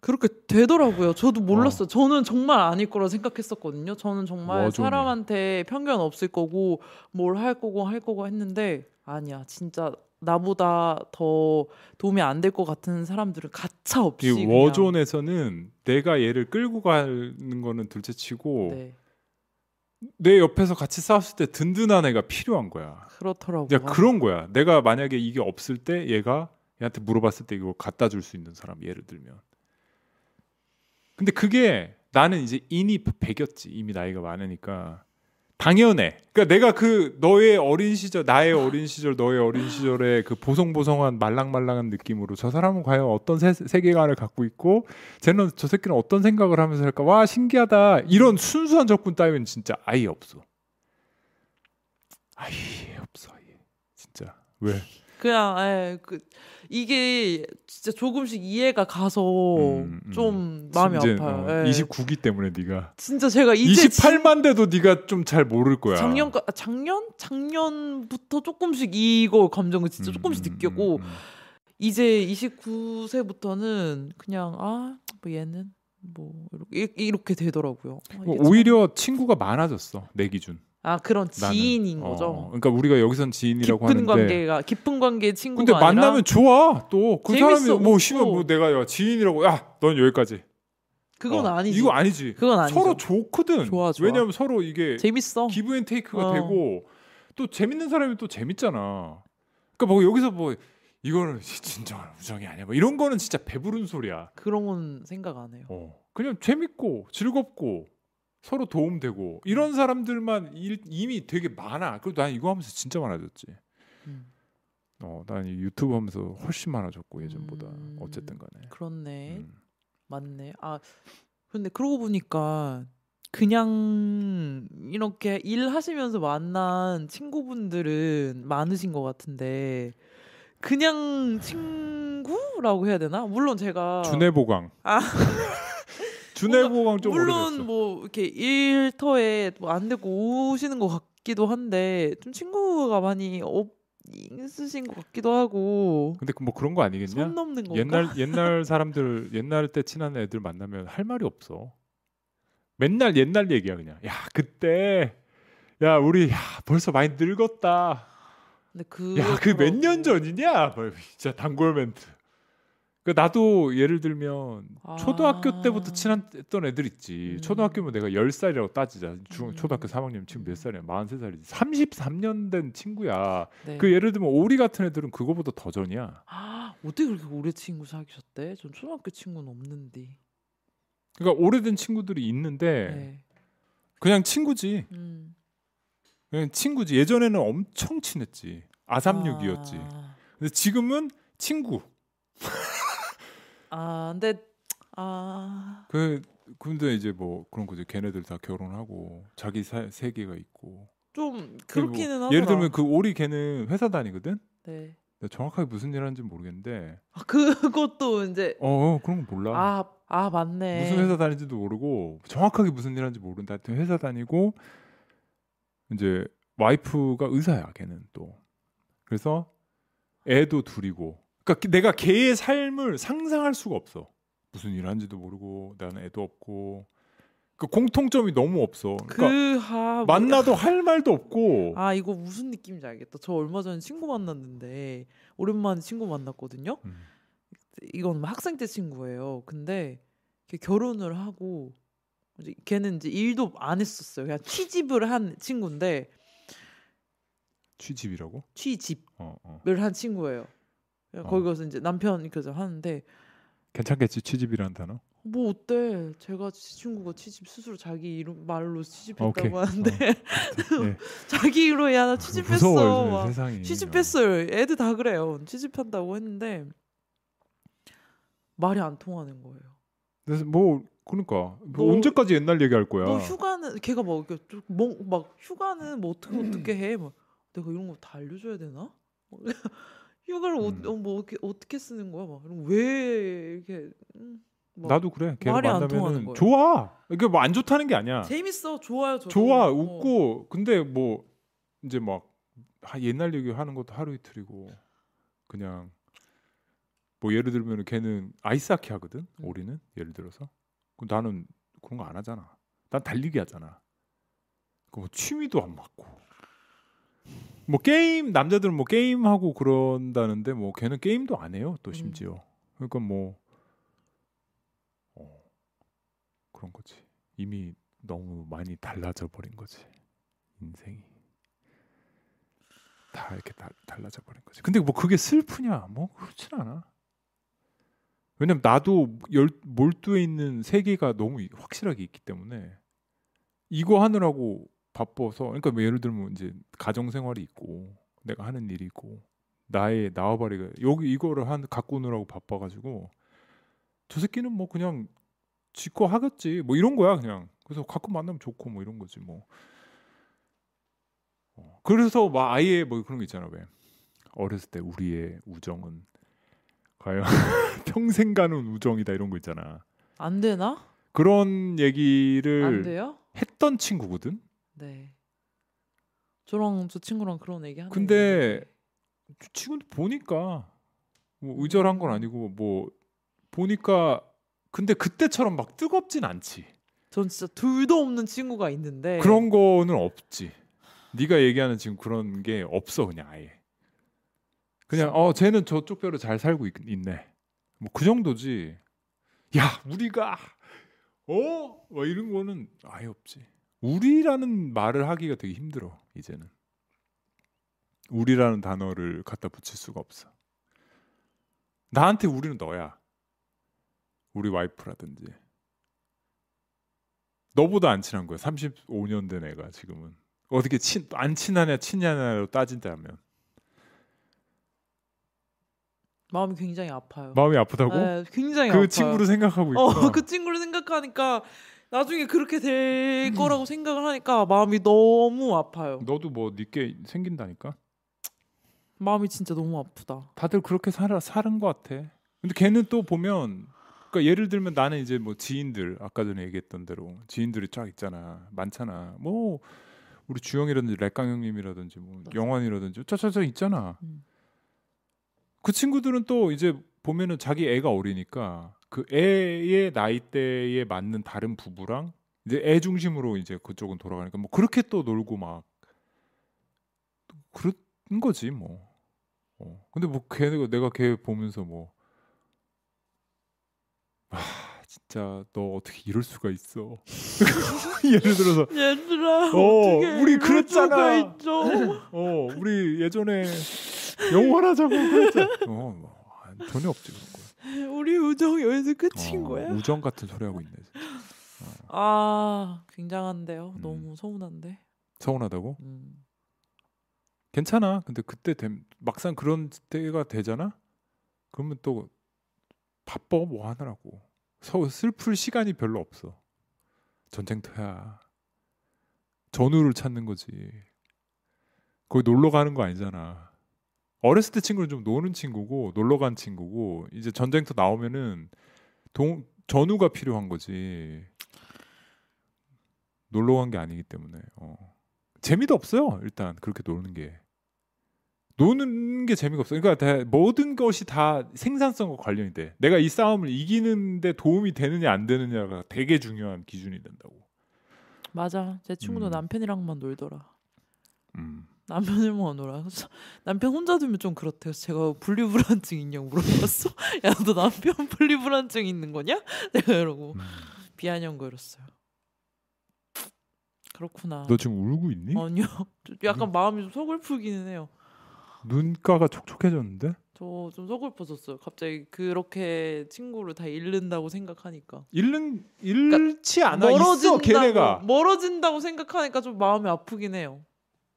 그렇게 되더라고요. 저도 몰랐어요. 저는 정말 아닐 거라 생각했었거든요. 저는 정말 war zone이야. 사람한테 편견 없을 거고 뭘 할 거고 할 거고 했는데 아니야. 진짜 나보다 더 도움이 안 될 것 같은 사람들은 가차 없이 이 워존에서는 내가 얘를 끌고 가는 거는 둘째치고 네, 내 옆에서 같이 싸웠을 때 든든한 애가 필요한 거야. 그렇더라고요. 야 그런 거야. 내가 만약에 이게 없을 때 얘가 얘한테 물어봤을 때 이거 갖다 줄 수 있는 사람 예를 들면. 근데 그게 나는 이제 인이 배겼지 이미 나이가 많으니까 당연해. 그러니까 내가 그 너의 어린 시절, 나의 어린 시절, 너의 어린 시절의 그 보송보송한 말랑말랑한 느낌으로 저 사람은 과연 어떤 세, 세계관을 갖고 있고, 쟤는 저 새끼는 어떤 생각을 하면서 할까? 와 신기하다. 이런 순수한 접근 따위는 진짜 아예 없어. 아예 없어. 아예. 진짜 왜? 그냥 예, 그 이게 진짜 조금씩 이해가 가서 음, 음. 좀 마음이 이제, 아파요. 어, 예. 29기 때문에 네가 진짜 제가 이제 28만 돼도 네가 좀 잘 모를 거야. 작년 아, 작년 작년부터 조금씩 이거 감정을 진짜 음, 조금씩 음, 느꼈고 음, 음. 이제 29세부터는 그냥 아 뭐 얘는 뭐 이렇게, 이렇게 되더라고요. 아, 뭐 이게 참- 오히려 친구가 많아졌어 내 기준. 아 그런 나는. 지인인 어, 거죠. 그러니까 우리가 여기선 지인이라고 깊은 하는데. 관계가 깊은 관계 친구가 근데 아니라 만나면 좋아 또 그 사람이 뭐. 심한 뭐 내가 야, 지인이라고 야 넌 여기까지. 그건 어, 아니지. 이거 아니지. 그건 아니죠. 서로 좋거든. 좋아, 좋아. 왜냐면 서로 이게 재밌어. 기브앤테이크가 어. 되고 또 재밌는 사람이 또 재밌잖아. 그러니까 뭐 여기서 뭐 이거는 진정한 우정이 아니야. 뭐 이런 거는 진짜 배부른 소리야. 그런 건 생각 안 해요. 어. 그냥 재밌고 즐겁고 서로 도움되고 이런 사람들만 일- 이미 되게 많아. 그리고 난 이거 하면서 진짜 많아졌지. 음. 어, 난이 유튜브 하면서 훨씬 많아졌고 예전보다. 음. 어쨌든 간에. 그렇네. 음. 맞네. 아 근데 그러고 보니까 그냥 이렇게 일하시면서 만난 친구분들은 많으신 것 같은데 그냥 친구라고 해야 되나? 물론 제가 준해보강. 아. 준해보강 좀 물론 오래됐어. 뭐 이렇게 일터에 뭐 안 되고 오시는 것 같기도 한데 좀 친구가 많이 없 있으신 것 같기도 하고 근데 그뭐 그런 거 아니겠냐? 손 넘는 건가? 옛날 옛날 사람들 옛날 때 친한 애들 만나면 할 말이 없어. 맨날 옛날 얘기야 그냥. 야 그때 야 우리 야 벌써 많이 늙었다. 근데 그 야그 몇 년 전이냐? 뭐, 진짜 단골 멘트. 그 나도 예를 들면 아. 초등학교 때부터 친했던 애들 있지. 음. 초등학교면 내가 10살이라고 따지자. 중 음. 초등학교 3학년 지금 몇 살이야? 43살이지. 33년 된 친구야. 네. 그 예를 들면 오리 같은 애들은 그거보다 더 전이야. 아 어떻게 그렇게 오래 친구 사귀셨대? 전 초등학교 친구는 없는데. 그러니까 오래된 친구들이 있는데 네. 그냥 친구지. 음. 그냥 친구지. 예전에는 엄청 친했지. 아삼육이었지. 아, 근데 지금은 친구. 아 근데 아 그 근데 이제 뭐 그런 거지. 걔네들 다 결혼하고 자기 사, 세계가 있고. 좀 그렇기는 하더라. 예를 들면 그 오리 걔는 회사 다니거든. 네. 정확하게 무슨 일 하는지 모르겠는데. 아, 그것도 이제 어, 어 그런 거 몰라. 아, 아 맞네. 무슨 회사 다니는지도 모르고 정확하게 무슨 일 하는지 모른다. 하여튼 회사 다니고 이제 와이프가 의사야. 걔는 또. 그래서 애도 둘이고. 그러니까 내가 걔의 삶을 상상할 수가 없어. 무슨 일 하는지도 모르고 나는 애도 없고. 그 공통점이 너무 없어. 그러니까 그 하 만나도 할 말도 없고. 아 이거 무슨 느낌인지 알겠다. 저 얼마 전에 친구 만났는데 오랜만에 친구 만났거든요. 음. 이건 학생 때 친구예요. 근데 걔 결혼을 하고 이제 걔는 이제 일도 안 했었어요. 그냥 취집을 한 친구인데 취집이라고? 취집을 어, 어. 한 친구예요. 어. 거기 가서 이제 남편이 그래서 하는데 괜찮겠지 취집이라는 단어. 뭐 어때? 제가 지 친구가 취집 스스로 자기 이름 말로 취집했다고 오케이. 하는데 어, 예. 자기 이로 야나 취집했어. 무서워 요즘 막 세상이. 취집했어요. 애들 다 그래요. 취집한다고 했는데 말이 안 통하는 거예요. 그래서 뭐 그러니까 뭐 너- 언제까지 옛날 얘기할 거야. 너 휴가는 걔가 막 이렇게 좀 뭐, 막 휴가는 뭐 어떻게 어떻게 해? 막 내가 이런 거 다 알려줘야 되나? 막 휴가를 어, 음. 어, 뭐 어떻게 어떻게 쓰는 거야? 막 이런 왜 이렇게 음, 막 나도 그래. 말이 안 통하는 거예요. 좋아. 이게 뭐 안 좋다는 게 아니야. 재밌어 좋아요 저도 좋아 어. 웃고 근데 뭐 이제 막 하- 옛날 얘기 하는 것도 하루 이틀이고 그냥 뭐 예를 들면 걔는 아이스하키 하거든. 음. 우리는 예를 들어서 그럼 나는 그런 거 안 하잖아. 난 달리기 하잖아. 그뭐 취미도 안 맞고. 뭐 게임 남자들은 뭐 게임 하고 그런다는데 뭐 걔는 게임도 안 해요. 또 음. 심지어. 그러니까 뭐 어, 그런 거지. 이미 너무 많이 달라져 버린 거지. 인생이 다 이렇게 다, 달라져 버린 거지. 근데 뭐 그게 슬프냐? 뭐 그렇진 않아. 왜냐면 나도 열, 몰두해 있는 세계가 너무 이- 확실하게 있기 때문에 이거 하느라고 바빠서 그러니까 뭐 예를 들면 이제 가정 생활이 있고 내가 하는 일이 있고 나의 나와바리가 여기 이거를 한 갖고 오느라고 바빠가지고 저 새끼는 뭐 그냥 지거 하겠지 뭐 이런 거야 그냥 그래서 가끔 만나면 좋고 뭐 이런 거지 뭐 어, 그래서 막 아예 뭐 그런 거 있잖아 왜 어렸을 때 우리의 우정은 과연 평생 가는 우정이다 이런 거 있잖아. 안 되나? 그런 얘기를 안 돼요? 했던 친구거든. 네. 저랑 저 친구랑 그런 얘기 하는. 근데 지금 보니까 뭐 의절한 건 아니고 뭐 보니까 근데 그때처럼 막 뜨겁진 않지. 전 진짜 둘도 없는 친구가 있는데 그런 거는 없지. 네가 얘기하는 지금 그런 게 없어 그냥 아예. 그냥 어 쟤는 저쪽 뼈로 잘 살고 있, 있네. 뭐 그 정도지. 야 우리가 어? 뭐 이런 거는 아예 없지. 우리라는 말을 하기가 되게 힘들어 이제는. 우리라는 단어를 갖다 붙일 수가 없어. 나한테 우리는 너야. 우리 와이프라든지. 너보다 안 친한 거야. 35년 된 애가 지금은. 어떻게 친, 안 친하냐 친냐냐로 따진다면 마음이 굉장히 아파요. 마음이 아프다고? 네, 굉장히 그 아파요. 친구를 생각하고 있구나. 어, 그 친구를 생각하니까 나중에 그렇게 될 거라고 생각을 하니까 마음이 너무 아파요. 너도 뭐 늦게 생긴다니까. 마음이 진짜 너무 아프다. 다들 그렇게 살아 사는 것 같아. 근데 걔는 또 보면 그러니까 예를 들면 나는 이제 뭐 지인들 아까 전에 얘기했던 대로 지인들이 쫙 있잖아 많잖아 뭐 우리 주영이라든지 렉강 형님이라든지 뭐 맞아. 영환이라든지 짜짜짜 있잖아 음. 그 친구들은 또 이제 보면은 자기 애가 어리니까 그 애의 나이대에 맞는 다른 부부랑 이제 애 중심으로 이제 그쪽은 돌아가니까 뭐 그렇게 또 놀고 막 그런 거지 뭐. 어. 근데 뭐 걔가 내가 걔 보면서 뭐 아, 진짜 너 어떻게 이럴 수가 있어. 예를 들어서 얘들아, 어, 우리 그랬잖아. 어, 우리 예전에 영원하자고 그랬잖아. 어, 뭐, 아, 전혀 없지 그런 거. 우리 우정 여기서 끝인 어, 거야? 우정 같은 소리 하고 있네. 진짜. 아, 굉장한데요. 음. 너무 서운한데. 서운하다고? 음. 괜찮아. 근데 그때 됨- 막상 그런 때가 되잖아. 그러면 또 바빠 뭐 하느라고. 서 슬플 시간이 별로 없어. 전쟁터야. 전우를 찾는 거지. 거기 놀러 가는 거 아니잖아. 어렸을 때 친구는 좀 노는 친구고 놀러 간 친구고 이제 전쟁터 나오면은 동 전우가 필요한 거지. 놀러 간 게 아니기 때문에. 어. 재미도 없어요. 일단 그렇게 노는 게 노는 게 재미가 없어. 그러니까 다, 모든 것이 다 생산성과 관련이 돼. 내가 이 싸움을 이기는데 도움이 되느냐 안 되느냐가 되게 중요한 기준이 된다고. 맞아. 제 친구도 음. 남편이랑만 놀더라. 음. 남편이랑만 놀아. 그래서 남편 혼자 두면 좀 그렇대요. 제가 분리불안증 있냐고 물어봤어. 야, 너 남편 분리불안증 있는 거냐? 내가 이러고 음. 비아냥 거렸어요. 그렇구나. 너 지금 울고 있니? 아니요. 좀 약간 마음이 좀 서글프기는 해요. 눈가가 촉촉해졌는데? 저 좀 서글퍼졌어요. 갑자기 그렇게 친구를 다 잃는다고 생각하니까. 잃는 잃지 않아 있어 걔네가 멀어진다고 생각하니까 좀 마음이 아프긴 해요.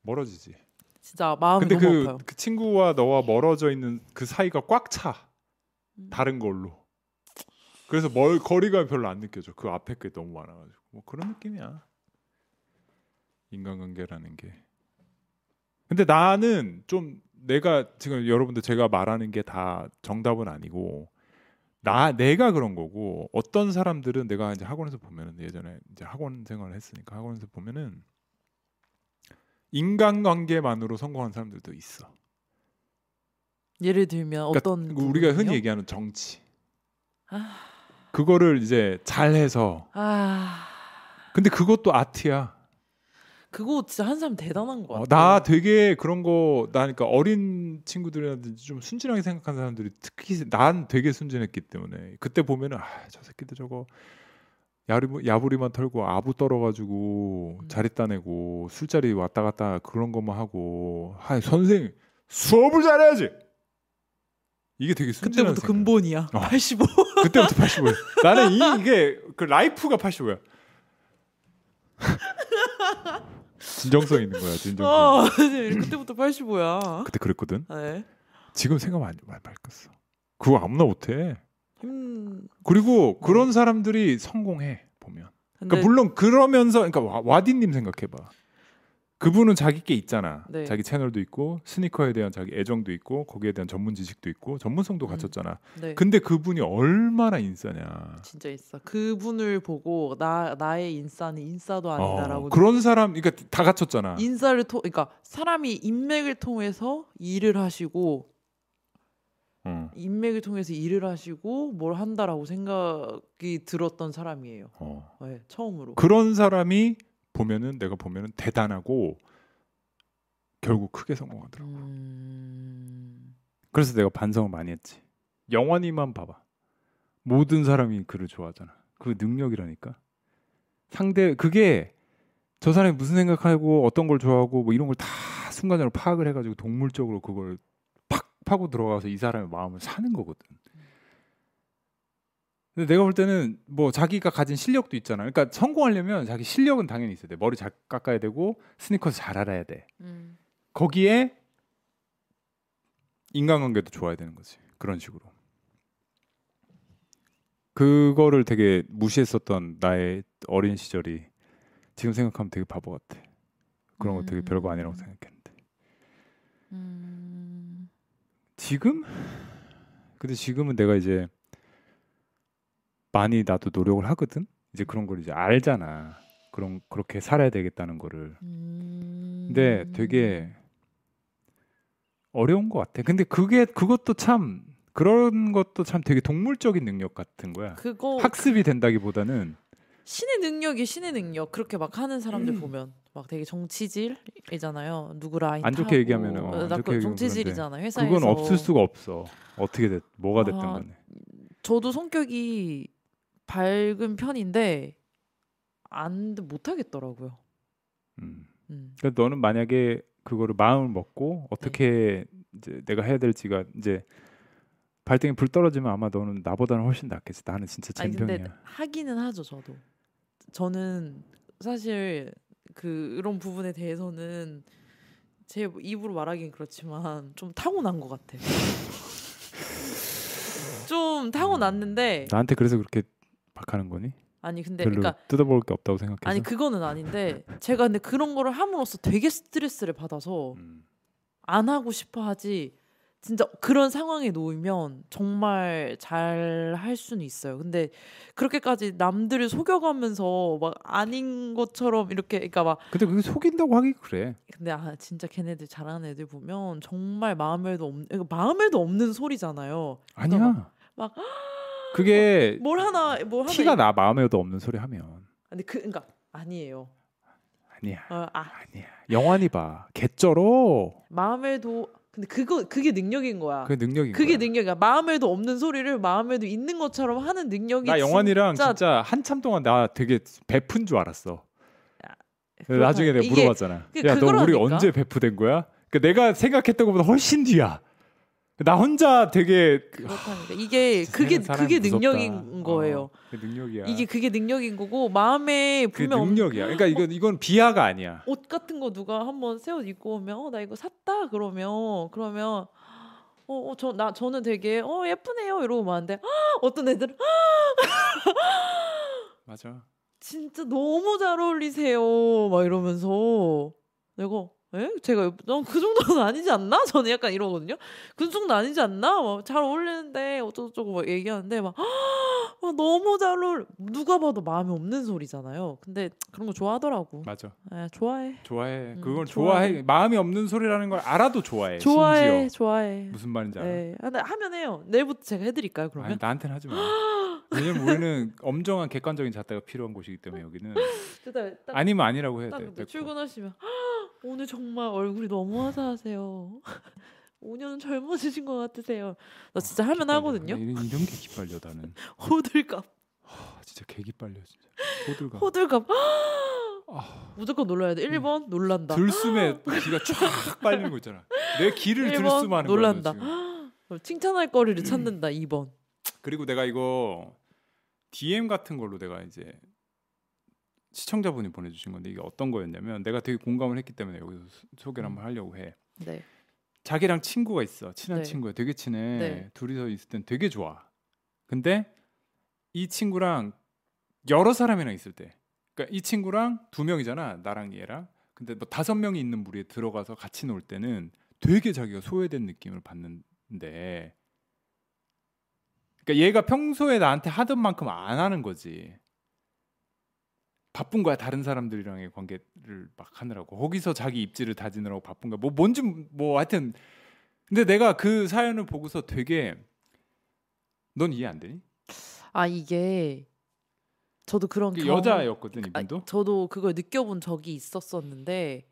멀어지지. 진짜 마음이 근데 너무 그, 아파요. 그 친구와 너와 멀어져 있는 그 사이가 꽉 차. 음. 다른 걸로. 그래서 멀 거리가 별로 안 느껴져. 그 앞에 게 너무 많아가지고 뭐 그런 느낌이야. 인간관계라는 게. 근데 나는 좀 내가 지금 여러분들 제가 말하는 게 다 정답은 아니고 나 내가 그런 거고 어떤 사람들은 내가 이제 학원에서 보면은 예전에 이제 학원 생활을 했으니까 학원에서 보면은 인간관계만으로 성공한 사람들도 있어. 예를 들면 그러니까 어떤 우리가 흔히 부분이요? 얘기하는 정치. 아. 그거를 이제 잘해서 아 근데 그것도 아트야. 그거 진짜 한 사람 대단한 것 어, 같아. 나 되게 그런 거 나니까 어린 친구들이라든지 좀 순진하게 생각하는 사람들이 특히 난 되게 순진했기 때문에 그때 보면은 아, 저 새끼들 저거 야부리, 야부리만 털고 아부 떨어가지고 음. 자리 따내고 술자리 왔다 갔다 그런 것만 하고 아 선생 수업을 잘해야지 이게 되게 그때부터 생각. 근본이야. 어. 85. 그때부터 85야. 나는 이, 이게 그 라이프가 85야. 진정성 있는 거야. 진정성. 어, 그때부터 85야. 그때 그랬거든. 네. 지금 생각 많이 많이 바뀌었어. 그거 아무나 못해. 힘. 그리고 그런 사람들이 성공해 보면. 그러니까 물론 그러면서 그러니까 와- 와디님 생각해봐. 그분은 자기 게 있잖아. 네. 자기 채널도 있고 스니커에 대한 자기 애정도 있고 거기에 대한 전문 지식도 있고 전문성도 음. 갖췄잖아. 네. 근데 그분이 얼마나 인싸냐. 진짜 있어. 그분을 보고 나 나의 인싸는 인싸도 아니다라고. 어, 그런 사람, 그러니까 다 갖췄잖아. 인싸를 통, 그러니까 사람이 인맥을 통해서 일을 하시고 어, 인맥을 통해서 일을 하시고 뭘 한다라고 생각이 들었던 사람이에요. 어. 네, 처음으로. 그런 사람이 보면은 내가 보면은 대단하고 결국 크게 성공하더라고. 음... 그래서 내가 반성을 많이 했지. 영원히만 봐봐. 모든 사람이 그를 좋아하잖아. 그 능력이라니까. 상대 그게 저 사람이 무슨 생각하고 어떤 걸 좋아하고 뭐 이런 걸 다 순간적으로 파악을 해가지고 동물적으로 그걸 팍 파고 들어가서 이 사람의 마음을 사는 거거든. 근데 내가 볼 때는 뭐 자기가 가진 실력도 있잖아. 그러니까 성공하려면 자기 실력은 당연히 있어야 돼. 머리 잘 깎아야 되고 스니커즈 잘 알아야 돼. 음. 거기에 인간관계도 좋아야 되는 거지. 그런 식으로. 그거를 되게 무시했었던 나의 어린 시절이 지금 생각하면 되게 바보 같아. 그런 거 되게 음. 별거 아니라고 생각했는데. 음... 지금? 근데 지금은 내가 이제 많이 나도 노력을 하거든. 이제 그런 걸 이제 알잖아. 그런 그렇게 살아야 되겠다는 거를. 음... 근데 되게 어려운 것 같아. 근데 그게 그것도 참 그런 것도 참 되게 동물적인 능력 같은 거야. 그거 학습이 된다기보다는 신의 능력이 신의 능력 그렇게 막 하는 음. 사람들 보면 막 되게 정치질이잖아요. 누구 라인 안 좋게 어, 안나 좋게 그 얘기하면 정치질이잖아요. 회사에서 그건 없을 수가 없어. 어떻게 됐 뭐가 됐든 아, 간에. 저도 성격이 밝은 편인데 안 못하겠더라고요. 음. 음. 그러니까 너는 만약에 그거를 마음을 먹고 어떻게 네. 이제 내가 해야 될지가 이제 발등에 불 떨어지면 아마 너는 나보다는 훨씬 낫겠지. 나는 진짜 아니 근데 젠병이야. 하기는 하죠 저도. 저는 사실 그런 부분에 대해서는 제 입으로 말하긴 그렇지만 좀 타고난 것 같아. 좀 타고났는데 나한테 그래서 그렇게 막 하는 거니? 아니 근데 그러니까 뜯어볼 게 없다고 생각해서. 아니 그거는 아닌데 제가 근데 그런 거를 함으로써 되게 스트레스를 받아서 음. 안 하고 싶어 하지 진짜 그런 상황에 놓이면 정말 잘 할 수는 있어요. 근데 그렇게까지 남들을 속여가면서 막 아닌 것처럼 이렇게 그러니까 막 근데 그게 속인다고 하기 그래. 근데 아 진짜 걔네들 잘하는 애들 보면 정말 마음에도 없는 그러니까 마음에도 없는 소리잖아요. 아니야. 막 그게 뭘 하나 뭘 하나 티가 이- 나 마음에도 없는 소리 하면 근데 그 그러니까 아니에요. 아니야. 어, 아 아니야. 영환이 봐. 개쩔어. 마음에도 근데 그거 그게 능력인 거야. 그게 능력인 그게 거야. 능력이야. 마음에도 없는 소리를 마음에도 있는 것처럼 하는 능력이 나 영환이랑 진짜 진짜, 한참 동안 나 되게 베푼 줄 알았어. 그렇다. 나중에 내가 물어봤잖아. 야, 너 우리. 언제 베프된 거야? 그 내가 생각했던 것보다 훨씬 뒤야. 나 혼자 되게 그렇다니까 이게 그게 그게 무섭다. 능력인 거예요. 어, 능력이야. 이게 그게 능력인 거고 마음에 분명 능력이야. 그러니까 이건 이건 비하가 아니야. 옷 같은 거 누가 한번 새 옷 입고 오면 어 나 이거 샀다 그러면 그러면 어 저 나 저는 되게 어 예쁘네요 이러고 마는데 어떤 애들은 맞아. 진짜 너무 잘 어울리세요 막 이러면서 내가 에? 제가 넌 그 정도는 아니지 않나? 저는 약간 이러거든요. 그 정도 아니지 않나? 막 잘 어울리는데 어쩌고저쩌고 막 얘기하는데 막, 막 너무 잘 어울 누가 봐도 마음에 없는 소리잖아요. 근데 그런 거 좋아하더라고. 맞아. 에, 좋아해. 좋아해. 음, 그걸 좋아해. 좋아해. 마음이 없는 소리라는 걸 알아도 좋아해. 좋아해. 심지어. 좋아해. 무슨 말인지 알아. 네. 아, 근데 하면 해요. 내일부터 제가 해드릴까요? 그러면? 아니 나한테는 하지 마. 왜냐면 우리는 엄정한 객관적인 잣대가 필요한 곳이기 때문에 여기는 아니면 아니라고 해야 딱 돼. 출근하시면 오늘 정말 얼굴이 너무 화사하세요. 5년 젊어지신 것 같으세요. 나 진짜 하면 기빨려. 하거든요. 이런, 이런 게 기빨려 나는. 호들갑, 아, 진짜 개 기 빨려 진짜. 호들갑. 호들갑. 아, 무조건 놀라야 돼. 1번 놀란다. 들숨에 기가 쫙 빨리는 거 있잖아. 내 기를 일본 들숨하는 놀란다. 거야. 지금. 칭찬할 거리를 찾는다. 2번. 그리고 내가 이거 DM 같은 걸로 내가 이제 시청자분이 보내주신 건데 이게 어떤 거였냐면 내가 되게 공감을 했기 때문에 여기서 소- 소개를 한번 하려고 해. 네. 자기랑 친구가 있어. 친한 네. 친구야. 되게 친해. 네. 둘이서 있을 땐 되게 좋아. 근데 이 친구랑 여러 사람이랑 있을 때, 그러니까 이 친구랑 두 명이잖아. 나랑 얘랑. 근데 뭐 다섯 명이 있는 무리에 들어가서 같이 놀 때는 되게 자기가 소외된 느낌을 받는데 그러니까 얘가 평소에 나한테 하던 만큼 안 하는 거지. 바쁜 거야 다른 사람들이랑의 관계를 막 하느라고 거기서 자기 입지를 다지느라고 바쁜 거야 뭐 뭔지 뭐 하여튼 근데 내가 그 사연을 보고서 되게 넌 이해 안 되니? 아 이게 저도 그런 그 경험- 여자였거든 아, 이분도. 저도 그걸 느껴본 적이 있었었는데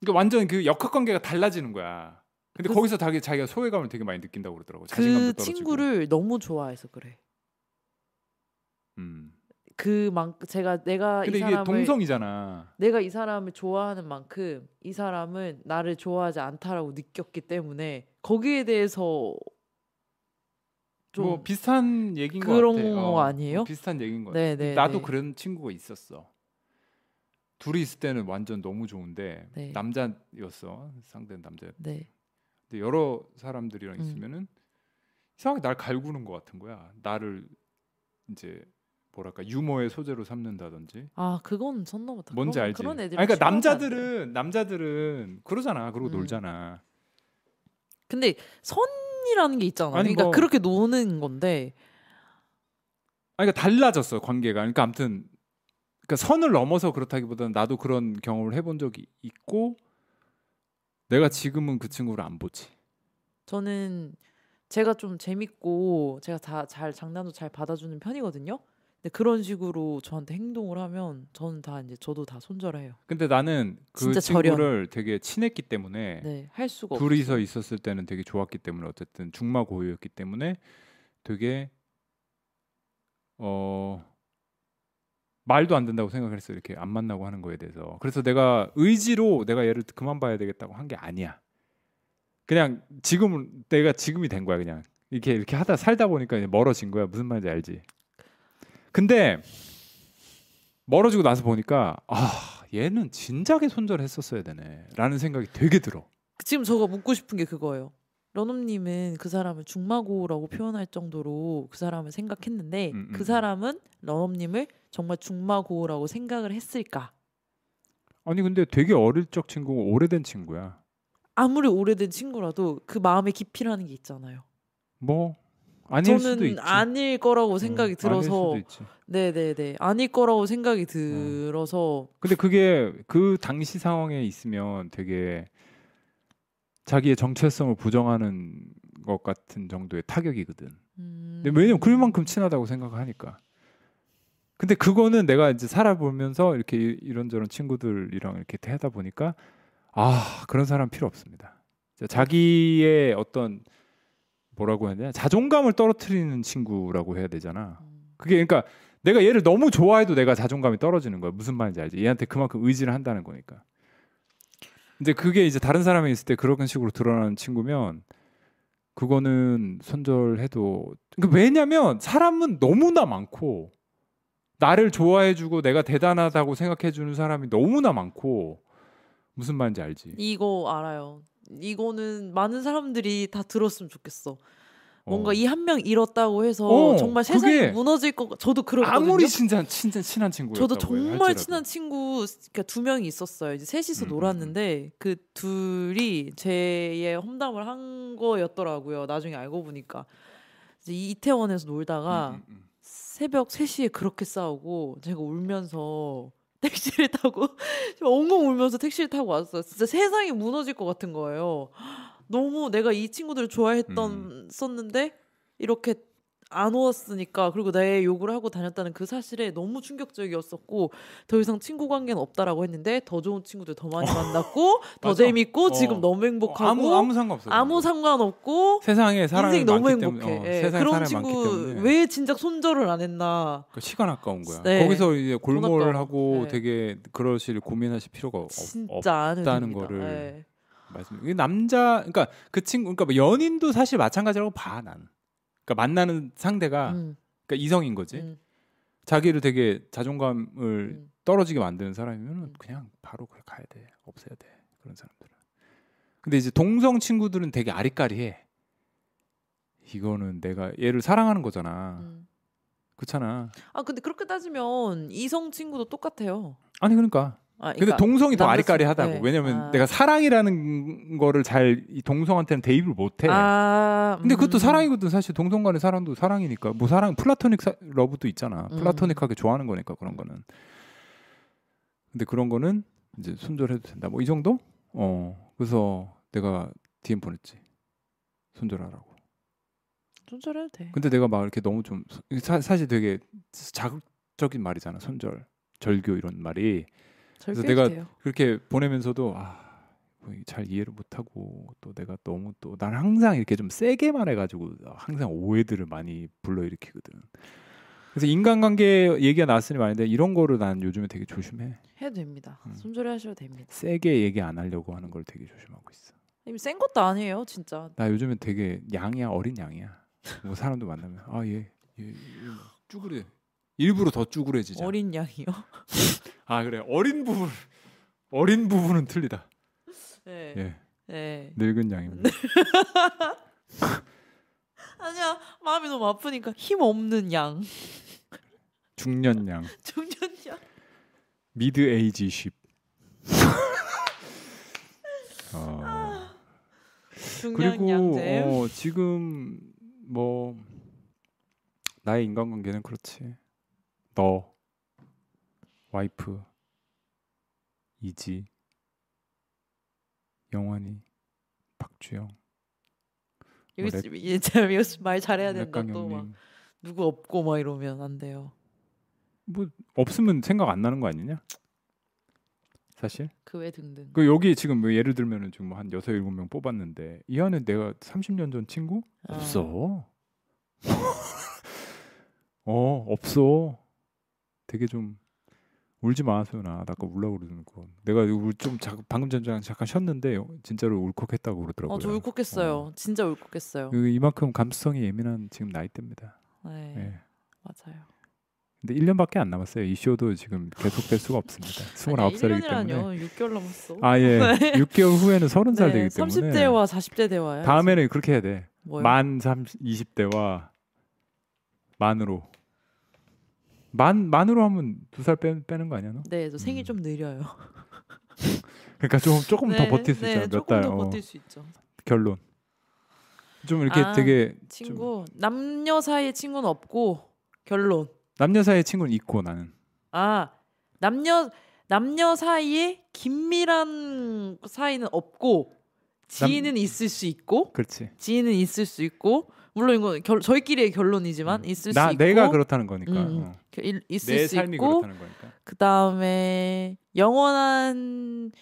그러니까 완전 그 역학 관계가 달라지는 거야. 근데 그- 거기서 자기 자기가 소외감을 되게 많이 느낀다고 그러더라고. 자신감도 그 떨어지고. 친구를 너무 좋아해서 그래. 음. 그만 제가 내가 근데 이 이게 사람을 동성이잖아. 내가 이 사람을 좋아하는 만큼 이 사람은 나를 좋아하지 않다라고 느꼈기 때문에 거기에 대해서 좀뭐 비슷한 얘기인 것 그런 같아. 거 아니에요? 뭐 비슷한 얘기인 것 같아. 네네 나도 네. 그런 친구가 있었어. 둘이 있을 때는 완전 너무 좋은데 네. 남자였어. 상대는 남자였. 네. 근데 여러 사람들이랑 음. 있으면은 이상하게 날 갈구는 것 같은 거야. 나를 이제 뭐랄까 유머의 소재로 삼는다든지. 아 그건 쳤나 보다. 뭔지 그런, 알지? 그런 애들. 아니, 그러니까 남자들은 남자들은 그러잖아. 그러고 음. 놀잖아. 근데 선이라는 게 있잖아. 아니, 그러니까 뭐- 그렇게 노는 건데 아니 그러니까 달라졌어 관계가. 그러니까 아무튼 그러니까 선을 넘어서 그렇다기보다는 나도 그런 경험을 해본 적이 있고 내가 지금은 그 친구를 안 보지. 저는 제가 좀 재밌고 제가 다 잘 장난도 잘 받아주는 편이거든요. 근데 그런 식으로 저한테 행동을 하면 저는 다 이제 저도 다 손절해요. 근데 나는 그 진짜 절연. 친구를 되게 친했기 때문에 네, 할 수가 둘이서. 있었을 때는 되게 좋았기 때문에 어쨌든 중마 고유였기 때문에 되게 어 말도 안 된다고 생각을 했어 이렇게 안 만나고 하는 거에 대해서 그래서 내가 의지로 내가 얘를 그만 봐야 되겠다고 한 게 아니야 그냥 지금은 내가 지금이 된 거야 그냥 이렇게 이렇게 하다 살다 보니까 이제 멀어진 거야 무슨 말인지 알지 근데 멀어지고 나서 보니까 아 얘는 진작에 손절했었어야 되네라는 생각이 되게 들어 지금 저가 묻고 싶은 게 그거예요. 러놈님은 그 사람을 중마고라고 표현할 정도로 그 사람을 생각했는데 음, 음, 그 음. 사람은 러놈님을 정말 중마고라고 생각을 했을까? 아니 근데 되게 어릴 적 친구고 오래된 친구야. 아무리 오래된 친구라도 그 마음의 깊이라는 게 있잖아요. 뭐 아닐 저는 있지. 아닐 거라고 생각이 어, 들어서. 네네네 아닐 거라고 생각이 들어서 근데 그게 그 당시 상황에 있으면 되게 자기의 정체성을 부정하는 것 같은 정도의 타격이거든. 음... 왜냐면 그만큼 친하다고 생각하니까. 근데 그거는 내가 이제 살아보면서 이렇게 이- 이런저런 친구들이랑 이렇게 하다 보니까 아 그런 사람 필요 없습니다. 자, 자기의 어떤 뭐라고 해야 되나 자존감을 떨어뜨리는 친구라고 해야 되잖아. 음. 그게 그러니까 내가 얘를 너무 좋아해도 내가 자존감이 떨어지는 거야. 무슨 말인지 알지? 얘한테 그만큼 의지를 한다는 거니까. 근데 그게 이제 다른 사람이 있을 때 그런 식으로 드러나는 친구면 그거는 손절해도 그러니까 왜냐면 사람은 너무나 많고 나를 좋아해주고 내가 대단하다고 생각해주는 사람이 너무나 많고 무슨 말인지 알지? 이거 알아요. 이거는 많은 사람들이 다 들었으면 좋겠어. 뭔가 어. 이한 명 잃었다고 해서 어, 정말 세상이 무너질 것. 같- 저도 그렇거든요. 아무리 친한 친한 친한 친구였다고 저도 정말 할지라도. 친한 친구 그러니까 두 명이 있었어요. 이제 셋이서 음, 음, 놀았는데 그 둘이 제의 험담을 한 거였더라고요. 나중에 알고 보니까 이제 이태원에서 놀다가 음, 음, 음. 새벽 3시에 그렇게 싸우고 제가 울면서 택시를 타고 엉엉 울면서 택시를 타고 왔어요. 진짜 세상이 무너질 것 같은 거예요. 너무 내가 이 친구들을 좋아했던 음. 썼는데 이렇게 안 왔으니까 그리고 내 욕을 하고 다녔다는 그 사실에 너무 충격적이었었고 더 이상 친구 관계는 없다라고 했는데 더 좋은 친구들 더 많이 만났고 더. 재밌고 어. 지금 너무 행복하고 아무 아무 상관없어. 아무 상관없고 세상에 사람이 인생 너무 행복해. 때문에, 어, 예, 세상에 그런 친구 왜 진작 손절을 안 했나? 그 시간 아까운 거야. 네. 거기서 이제 골몰을. 하고 네. 되게 그러실 고민하실 필요가 없, 진짜 안 없다는. 거를 예. 말씀. 남자 그러니까 그 친구 그러니까 뭐 연인도 사실 마찬가지라고 봐 난. 그러니까 만나는 상대가 음, 그러니까 이성인 거지. 음, 자기를 되게 자존감을 음. 떨어지게 만드는 사람이면 음. 은 그냥 바로 그래 가야 돼. 없애야 돼. 그런 사람들은. 근데 이제 동성 친구들은 되게 아리까리해. 이거는 내가 얘를 사랑하는 거잖아. 음. 그렇잖아. 아 근데 그렇게 따지면 이성 친구도 똑같아요. 아니 그러니까 아, 근데 그러니까 동성이 더 아리까리하다고. 네. 왜냐면 아. 내가 사랑이라는 거를 잘 이 동성한테는 대입을 못 해. 아, 근데 그것도 음. 사랑이거든 사실 동성 간의 사랑도 사랑이니까 뭐 사랑 플라토닉 사, 러브도 있잖아 음. 플라토닉하게 좋아하는 거니까 그런 거는 근데 그런 거는 이제 손절해도 된다 뭐 이 정도 어 그래서 내가 DM 보냈지 손절하라고 손절해도 돼. 근데 내가 막 이렇게 너무 좀 사, 사실 되게 자극적인 말이잖아 손절 절교 이런 말이 절대 내가 돼요. 그렇게 보내면서도 아. 뭐잘 이해를 못하고 또 내가 너무 또 나는 항상 이렇게 좀 세게 말해가지고 항상 오해들을 많이 불러일으키거든. 그래서 인간관계 얘기가 나왔으니 말인데 이런 거를 난 요즘에 되게 조심해. 해도 됩니다. 음. 손절해 하셔도 됩니다. 세게 얘기 안 하려고 하는 걸 되게 조심하고 있어. 이미 센 것도 아니에요, 진짜. 나 요즘에 되게 양이야 어린 양이야. 뭐 사람도 만나면 아 얘 얘 얘, 쭈그래. 일부러 더 쭈그레지잖아. 어린 양이요. 아 그래 어린 부분 어린 부분은 틀리다. 네. 예 네. 늙은 양입니다. 아니야, 마음이 너무 아프니까 힘 없는 양, 중년 양. 중년 양. 미드 에이지 쉽. 어, 중년 그리고 양잼. 어, 지금 뭐 나의 인간관계는 그렇지. 너 와이프 이지 영환이 박주영 여기 뭐 여기서 말 잘해야 된다. 또 막 누구 없고 막 이러면 안 돼요. 뭐 없으면 생각 안 나는 거 아니냐? 사실 그 외 등등. 그 여기 지금 뭐 예를 들면은 지금 뭐 한 여섯 일곱 명 뽑았는데 이 안에 내가 30년 전 친구 아. 없어. 어 없어. 되게 좀 울지 마 소연아. 나 아까 울라고 그러는 거. 내가 울- 좀 자, 방금 전에 잠깐 쉬었는데 진짜로 울컥했다고 그러더라고요. 어, 저 울컥했어요. 어. 진짜 울컥했어요. 그 이만큼 감수성이 예민한 지금 나이대입니다. 네, 예. 맞아요. 근데 1년밖에 안 남았어요. 이 쇼도 지금 계속될 수가 없습니다. 29살이기 때문에. 1년이라뇨. 6개월 남았어. 아 예. 네. 6개월 후에는 30살 네, 되기 때문에 30대와 40대 대화야. 다음에는 그렇게 해야 돼. 뭐요? 만 30, 20대와 만으로 만 만으로 하면 두 살 빼는 거 아니야 너? 네, 저 생일 음. 좀 느려요. 그러니까 좀 조금 더 네, 버틸 수 네, 있잖아 몇 조금 달. 더 어, 버틸 수 있죠. 결론. 좀 이렇게 아, 되게 친구 남녀 사이의 친구는 없고 결론. 남녀 사이의 친구는 있고 나는. 아 남녀 남녀 사이에 긴밀한 사이는 없고 지인은 있을 수 있고 그렇지. 지인은 있을 수 있고 물론 이건 결, 저희끼리의 결론이지만 있을 음. 나수 있고 내가 그렇다는 거니까. 음, 어. 그 일- 있을 내수 있고. 그 다음에 영원한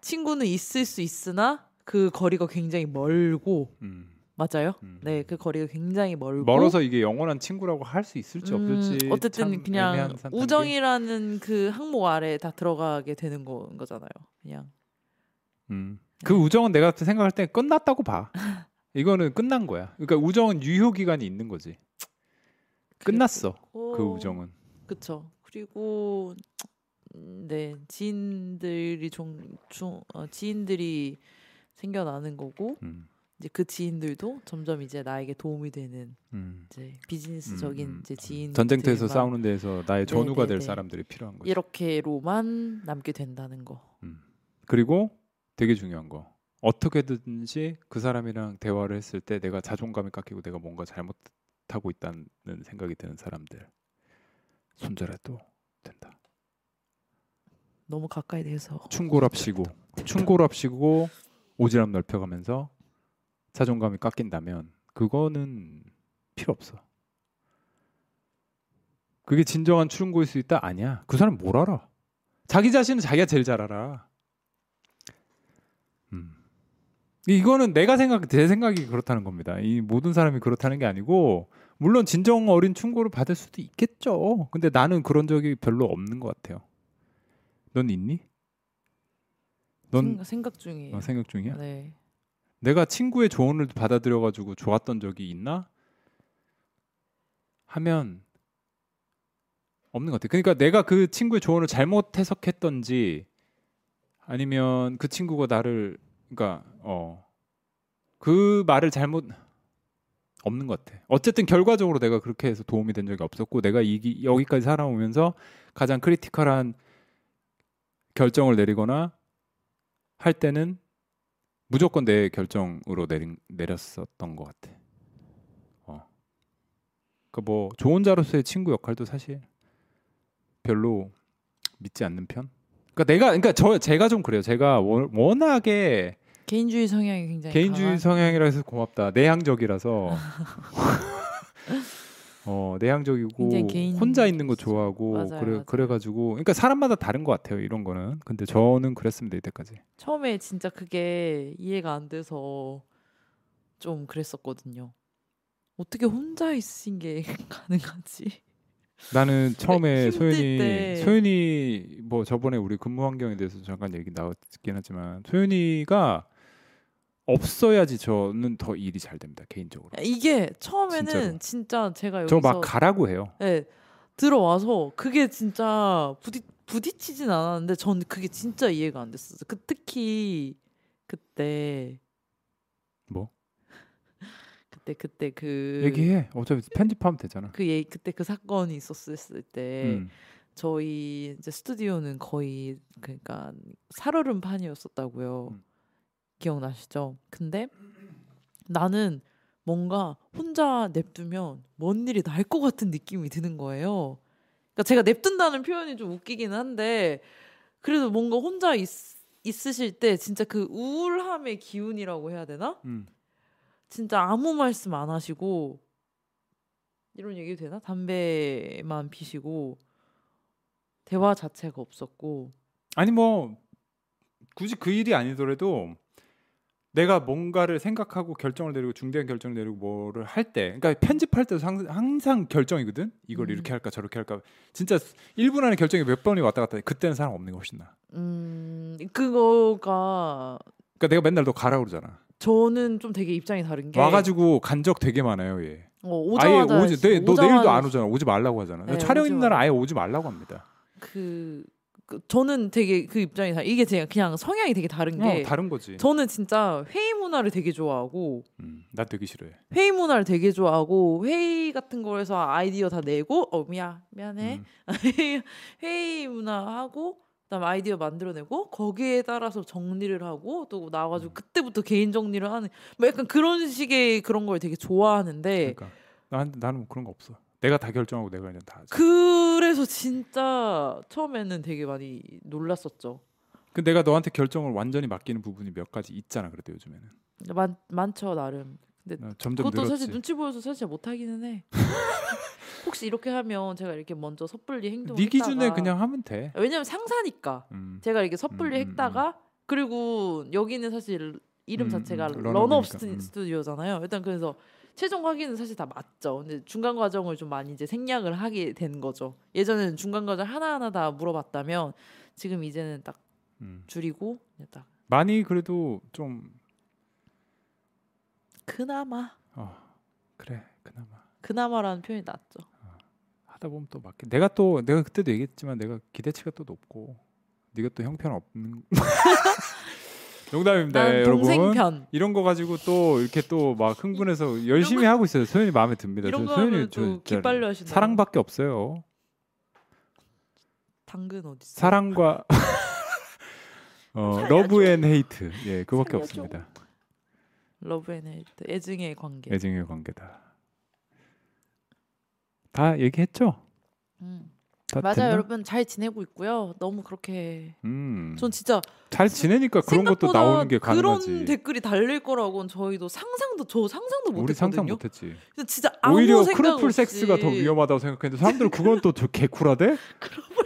친구는 있을 수 있으나 그 거리가 굉장히 멀고 음, 맞아요? 음. 네, 그 거리가 굉장히 멀고 멀어서 이게 영원한 친구라고 할 수 있을지 음, 없을지 어쨌든 참 그냥. 우정이라는 그 항목 아래 다 들어가게 되는 거, 거잖아요. 그냥 음. 그 우정은 내가 생각할 때 끝났다고 봐. 이거는 끝난 거야. 그러니까 우정은 유효 기간이 있는 거지. 끝났어. 그 우정은. 그쵸. 그리고 음, 네 지인들이 종, 종 어, 지인들이 생겨나는 거고 음. 이제 그 지인들도 점점 이제 나에게 도움이 되는 음. 이제 비즈니스적인 음, 음, 이제 지인 전쟁터에서 싸우는 데에서 나의 네, 전우가 네, 될 네. 사람들이 필요한 거지. 이렇게로만 남게 된다는 거. 음. 그리고 되게 중요한 거. 어떻게든지 그 사람이랑 대화를 했을 때 내가 자존감이 깎이고 내가 뭔가 잘못 하고 있다는 생각이 드는 사람들 손절해도 된다. 너무 가까이 대서 충고랍시고 충고랍시고 오지랖 넓혀가면서 자존감이 깎인다면 그거는 필요 없어. 그게 진정한 충고일 수 있다? 아니야. 그 사람 뭘 알아? 자기 자신은 자기가 제일 잘 알아. 음. 이거는 내가 생각 제 생각이 그렇다는 겁니다. 이 모든 사람이 그렇다는 게 아니고 물론 진정 어린 충고를 받을 수도 있겠죠. 근데 나는 그런 적이 별로 없는 것 같아요. 넌 있니? 넌 생각, 중이에요. 어, 생각 중이야? 네. 내가 친구의 조언을 받아들여 가지고 좋았던 적이 있나? 하면 없는 것 같아. 그러니까 내가 그 친구의 조언을 잘못 해석했던지 아니면 그 친구가 나를 그러니까 어 그 말을 잘못 없는 것 같아. 어쨌든 결과적으로 내가 그렇게 해서 도움이 된 적이 없었고 내가 이 여기까지 살아오면서 가장 critical한 결정을 내리거나 할 때는 무조건 내 결정으로 내린, 내렸었던 것 같아. 어. 그 뭐 조언자로서의 친구 역할도 사실 별로 믿지 않는 편. 그러니까 내가 그러니까 저 제가 좀 그래요. 제가 워- 워낙에 개인주의 성향이 굉장히 개인주의 강한- 성향이라 해서 고맙다. 내향적이라서 어 내향적이고 개인- 혼자 있는 거 좋아하고 맞아요, 그래 맞아요. 그래가지고 그러니까 사람마다 다른 것 같아요. 이런 거는 근데 저는 그랬습니다 이때까지. 처음에 진짜 그게 이해가 안 돼서 좀 그랬었거든요. 어떻게 혼자 있으신 게 가능하지? 나는 처음에 힘들 소연이 때. 소연이 뭐 저번에 우리 근무 환경에 대해서 잠깐 얘기 나왔긴 하지만 소연이가 없어야지 저는 더 일이 잘 됩니다 개인적으로. 이게 처음에는 진짜로. 진짜 제가 저 여기서 막 가라고 해요. 네, 들어와서 그게 진짜 부딪 부딪히진 않았는데 전 그게 진짜 이해가 안 됐었어요. 그 특히 그때 뭐그 때 그때 그 얘기해. 어차피 편집하면 되잖아. 그 얘, 그때 그 사건이 있었을 때 음. 저희 이제 스튜디오는 거의 그러니까 살얼음 판이었었다고요. 음. 기억나시죠? 근데 나는 뭔가 혼자 냅두면 뭔 일이 날 것 같은 느낌이 드는 거예요. 그러니까 제가 냅둔다는 표현이 좀 웃기긴 한데 그래도 뭔가 혼자 있, 있으실 때 진짜 그 우울함의 기운이라고 해야 되나? 음. 진짜 아무 말씀 안 하시고 이런 얘기 되나? 담배만 피시고 대화 자체가 없었고 아니 뭐 굳이 그 일이 아니더라도 내가 뭔가를 생각하고 결정을 내리고 중대한 결정을 내리고 뭐를 할 때, 그러니까 편집할 때도 항- 항상 결정이거든. 이걸 음. 이렇게 할까 저렇게 할까. 진짜 1분 안에 결정이 몇 번이 왔다 갔다. 해. 그때는 사람 없는 게 훨씬 나. 음 그거가 그러니까 내가 맨날 너 가라 그러잖아. 저는 좀 되게 입장이 다른 게 와가지고 간적 되게 많아요. 얘. 어, 아예 오자마자 오지. 내, 너 내일도 안 오잖아. 오지 말라고 하잖아. 네, 촬영 있는 날은 아예 오지 말라고 합니다. 그, 그 저는 되게 그 입장이 다 이게 제가 그냥 성향이 되게 다른 게 어, 다른 거지. 저는 진짜 회의 문화를 되게 좋아하고 음, 나 되게 싫어해. 회의 문화를 되게 좋아하고 회의 같은 거에서 아이디어 다 내고 어 미안 미안해 음. 회의 문화 하고 그다음 에 아이디어 만들어내고 거기에 따라서 정리를 하고 또 음. 나와가지고 그때부터 개인 정리를 하는 뭐 약간 그런 식의 그런 걸 되게 좋아하는데 그러니까 난 나는 뭐 그런 거 없어. 내가 다 결정하고 내가 그냥 다. 하지. 그래서 진짜 처음에는 되게 많이 놀랐었죠. 그 내가 너한테 결정을 완전히 맡기는 부분이 몇 가지 있잖아. 그래도 요즘에는 많 많죠 나름. 근데 나 점점 그것도 늘었지. 사실 눈치 보여서 사실 잘 못하기는 해. 혹시 이렇게 하면 제가 이렇게 먼저 섣불리 행동을 네 기준에 했다가 그냥 하면 돼. 왜냐면 상사니까 음. 제가 이렇게 섣불리 음, 음, 했다가 그리고 여기는 사실 이름 음, 자체가 음, 런업 스튜- 음. 스튜디오잖아요. 일단 그래서 최종 확인은 사실 다 맞죠. 근데 중간 과정을 좀 많이 이제 생략을 하게 된 거죠. 예전에는 중간 과정 하나하나 다 물어봤다면 지금 이제는 딱 음. 줄이고 딱 많이 그래도 좀 그나마 어, 그래 그나마 그나마라는 표현이 낫죠. 하다 보면 또 맞게. 내가 또 내가 그때도 얘기했지만 내가 기대치가 또 높고 네가 또 형편 없는. 농담입니다, 난 여러분. 편 이런 거 가지고 또 이렇게 또 막 흥분해서 열심히 하고 있어요. 소연이 마음에 듭니다. 이런 저거 소연이 저 기빨려 하신다. 사랑밖에 없어요. 당근 어디 있어? 사랑과 어, love and hate. 예, 그거밖에. 없습니다. love and hate 애증의 관계. 애증의 관계다. 다 얘기했죠? 음. 다 맞아요, 됐나? 여러분 잘 지내고 있고요. 너무 그렇게 음. 전 진짜 잘 지내니까 그런 것도 나오는 게 가능하지. 그런 댓글이 달릴 거라고는 저희도 상상도 저 상상도 우리 못했거든요. 상상 못했지. 진짜 오히려 크로플 섹스가 더 위험하다고 생각했는데 사람들은 그건 또 저 개쿨하대? 크로플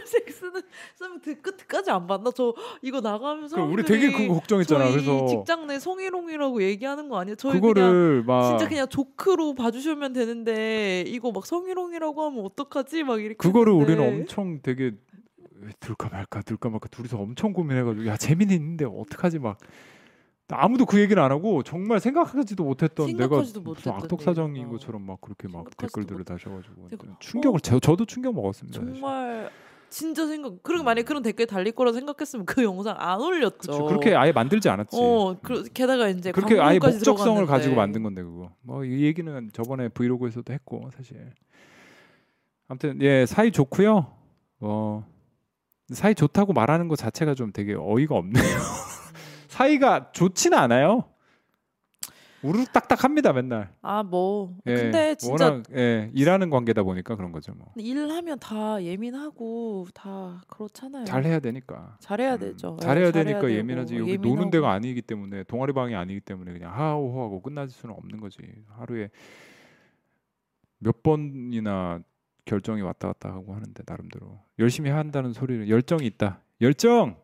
섹스는 쌤 끝까지 안 봤나? 저 이거 나가면서 그럼 우리 되게 그거 걱정했잖아. 그래서 직장 내 성희롱이라고 얘기하는 거 아니에요? 저희 그거를 막 진짜 그냥 조크로 봐주시면 되는데 이거 막 성희롱이라고 하면 어떡하지? 막 이렇게 그거를 했는데. 우리는 엄청 되게 들까 말까 들까 말까 둘이서 엄청 고민해가지고 야 재민이 있는데 어떡하지 막 아무도 그 얘기는 안 하고 정말 생각하지도 못했던 내가 생각하지도 무슨 못했던 악덕 사정인 얘기가. 것처럼 막 그렇게 막 댓글들을 못- 다셔가지고 내가- 충격을 저, 저도 충격 먹었습니다. 사실. 진짜 생각 그리고 만약 에 그런 댓글 달릴 거라 생각했으면 그 영상 안 올렸죠. 그쵸, 그렇게 아예 만들지 않았지. 어, 그, 게다가 이제 그렇게 아예 목적성을. 가지고 만든 건데 그거. 뭐 이 얘기는 저번에 브이로그에서도 했고 사실. 아무튼 예 사이 좋고요. 어 사이 좋다고 말하는 것 자체가 좀 되게 어이가 없네요. 사이가 좋지는 않아요. 우르르 딱딱합니다 맨날. 아 뭐. 예, 근데 진짜 워낙, 예, 일하는 관계다 보니까 그런 거죠 뭐. 일하면 다 예민하고 다 그렇잖아요. 잘해야 되니까. 잘해야 음, 되죠. 예, 잘해야 잘해야 되니까 되고, 예민하지. 여기 예민하고. 노는 데가 아니기 때문에 동아리 방이 아니기 때문에 그냥 하하호호하고 끝날 수는 없는 거지. 하루에 몇 번이나 결정이 왔다 갔다 하고 하는데 나름대로 열심히 한다는 소리를 열정이 있다. 열정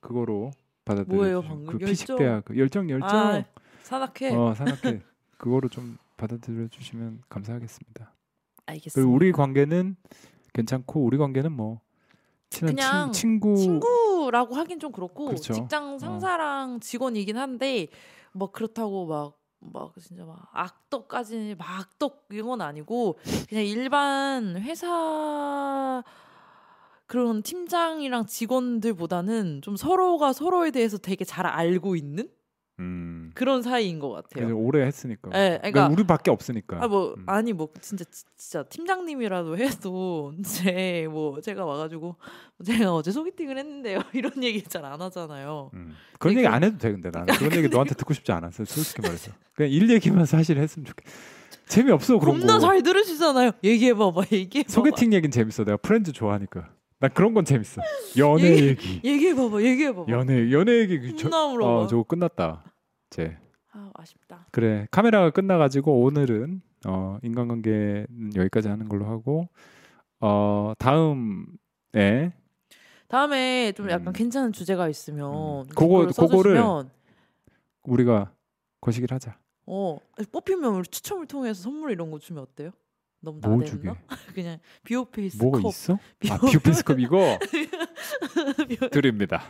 그거로 받아들여. 뭐예요, 방금? 그 열정? 피식대학 그 열정 열정. 아, 산악회. 어 산악회 그거로 좀 받아들여 주시면 감사하겠습니다. 알겠습니다. 그리고 우리 관계는 괜찮고 우리 관계는 뭐 친한 그냥 친, 친구 친구라고 하긴 좀 그렇고 그렇죠. 직장 상사랑 직원이긴 한데 뭐 그렇다고 막막 진짜 막 악덕까지 막 악덕 이런 건 아니고 그냥 일반 회사 그런 팀장이랑 직원들보다는 좀 서로가 서로에 대해서 되게 잘 알고 있는 음. 그런 사이인 것 같아요. 오래 했으니까. 예, 그러니까- 우리밖에 없으니까. 아 뭐 음. 아니 뭐 진짜 지- 진짜 팀장님이라도 해도 이제 뭐 제가 와가지고 제가 어제 소개팅을 했는데요 이런 얘기 잘 안 하잖아요. 음. 그런 얘기 그- 안 해도 돼 근데 나는 그런 얘기 너한테 듣고 싶지 않았어 솔직히 말해서 그냥 일 얘기만 사실 했으면 좋겠. 재미없어 그런 겁나 거. 잘 들으시잖아요. 얘기해봐봐 얘기해봐봐. 소개팅 얘기는 재밌어. 내가 프렌즈 좋아하니까. 난 그런 건 재밌어. 연애 얘기- 얘기. 얘기해 봐봐 얘기해 봐봐. 연애 연애 얘기 그 저. 어 저거 끝났다. 제 아 아쉽다. 그래 카메라가 끝나가지고 오늘은 어 인간관계는 여기까지 하는 걸로 하고 어 다음에 다음에 좀 약간 음. 괜찮은 주제가 있으면 음. 그거- 그거를 우리가 거시기를 하자. 어 뽑히면 우리 추첨을 통해서 선물 이런 거 주면 어때요? 너무 뭐 주게? 나댔나? 그냥 비오페이스 뭐가 컵. 있어? 아 비오- 뷰피스컵 이거 비오- 드립니다.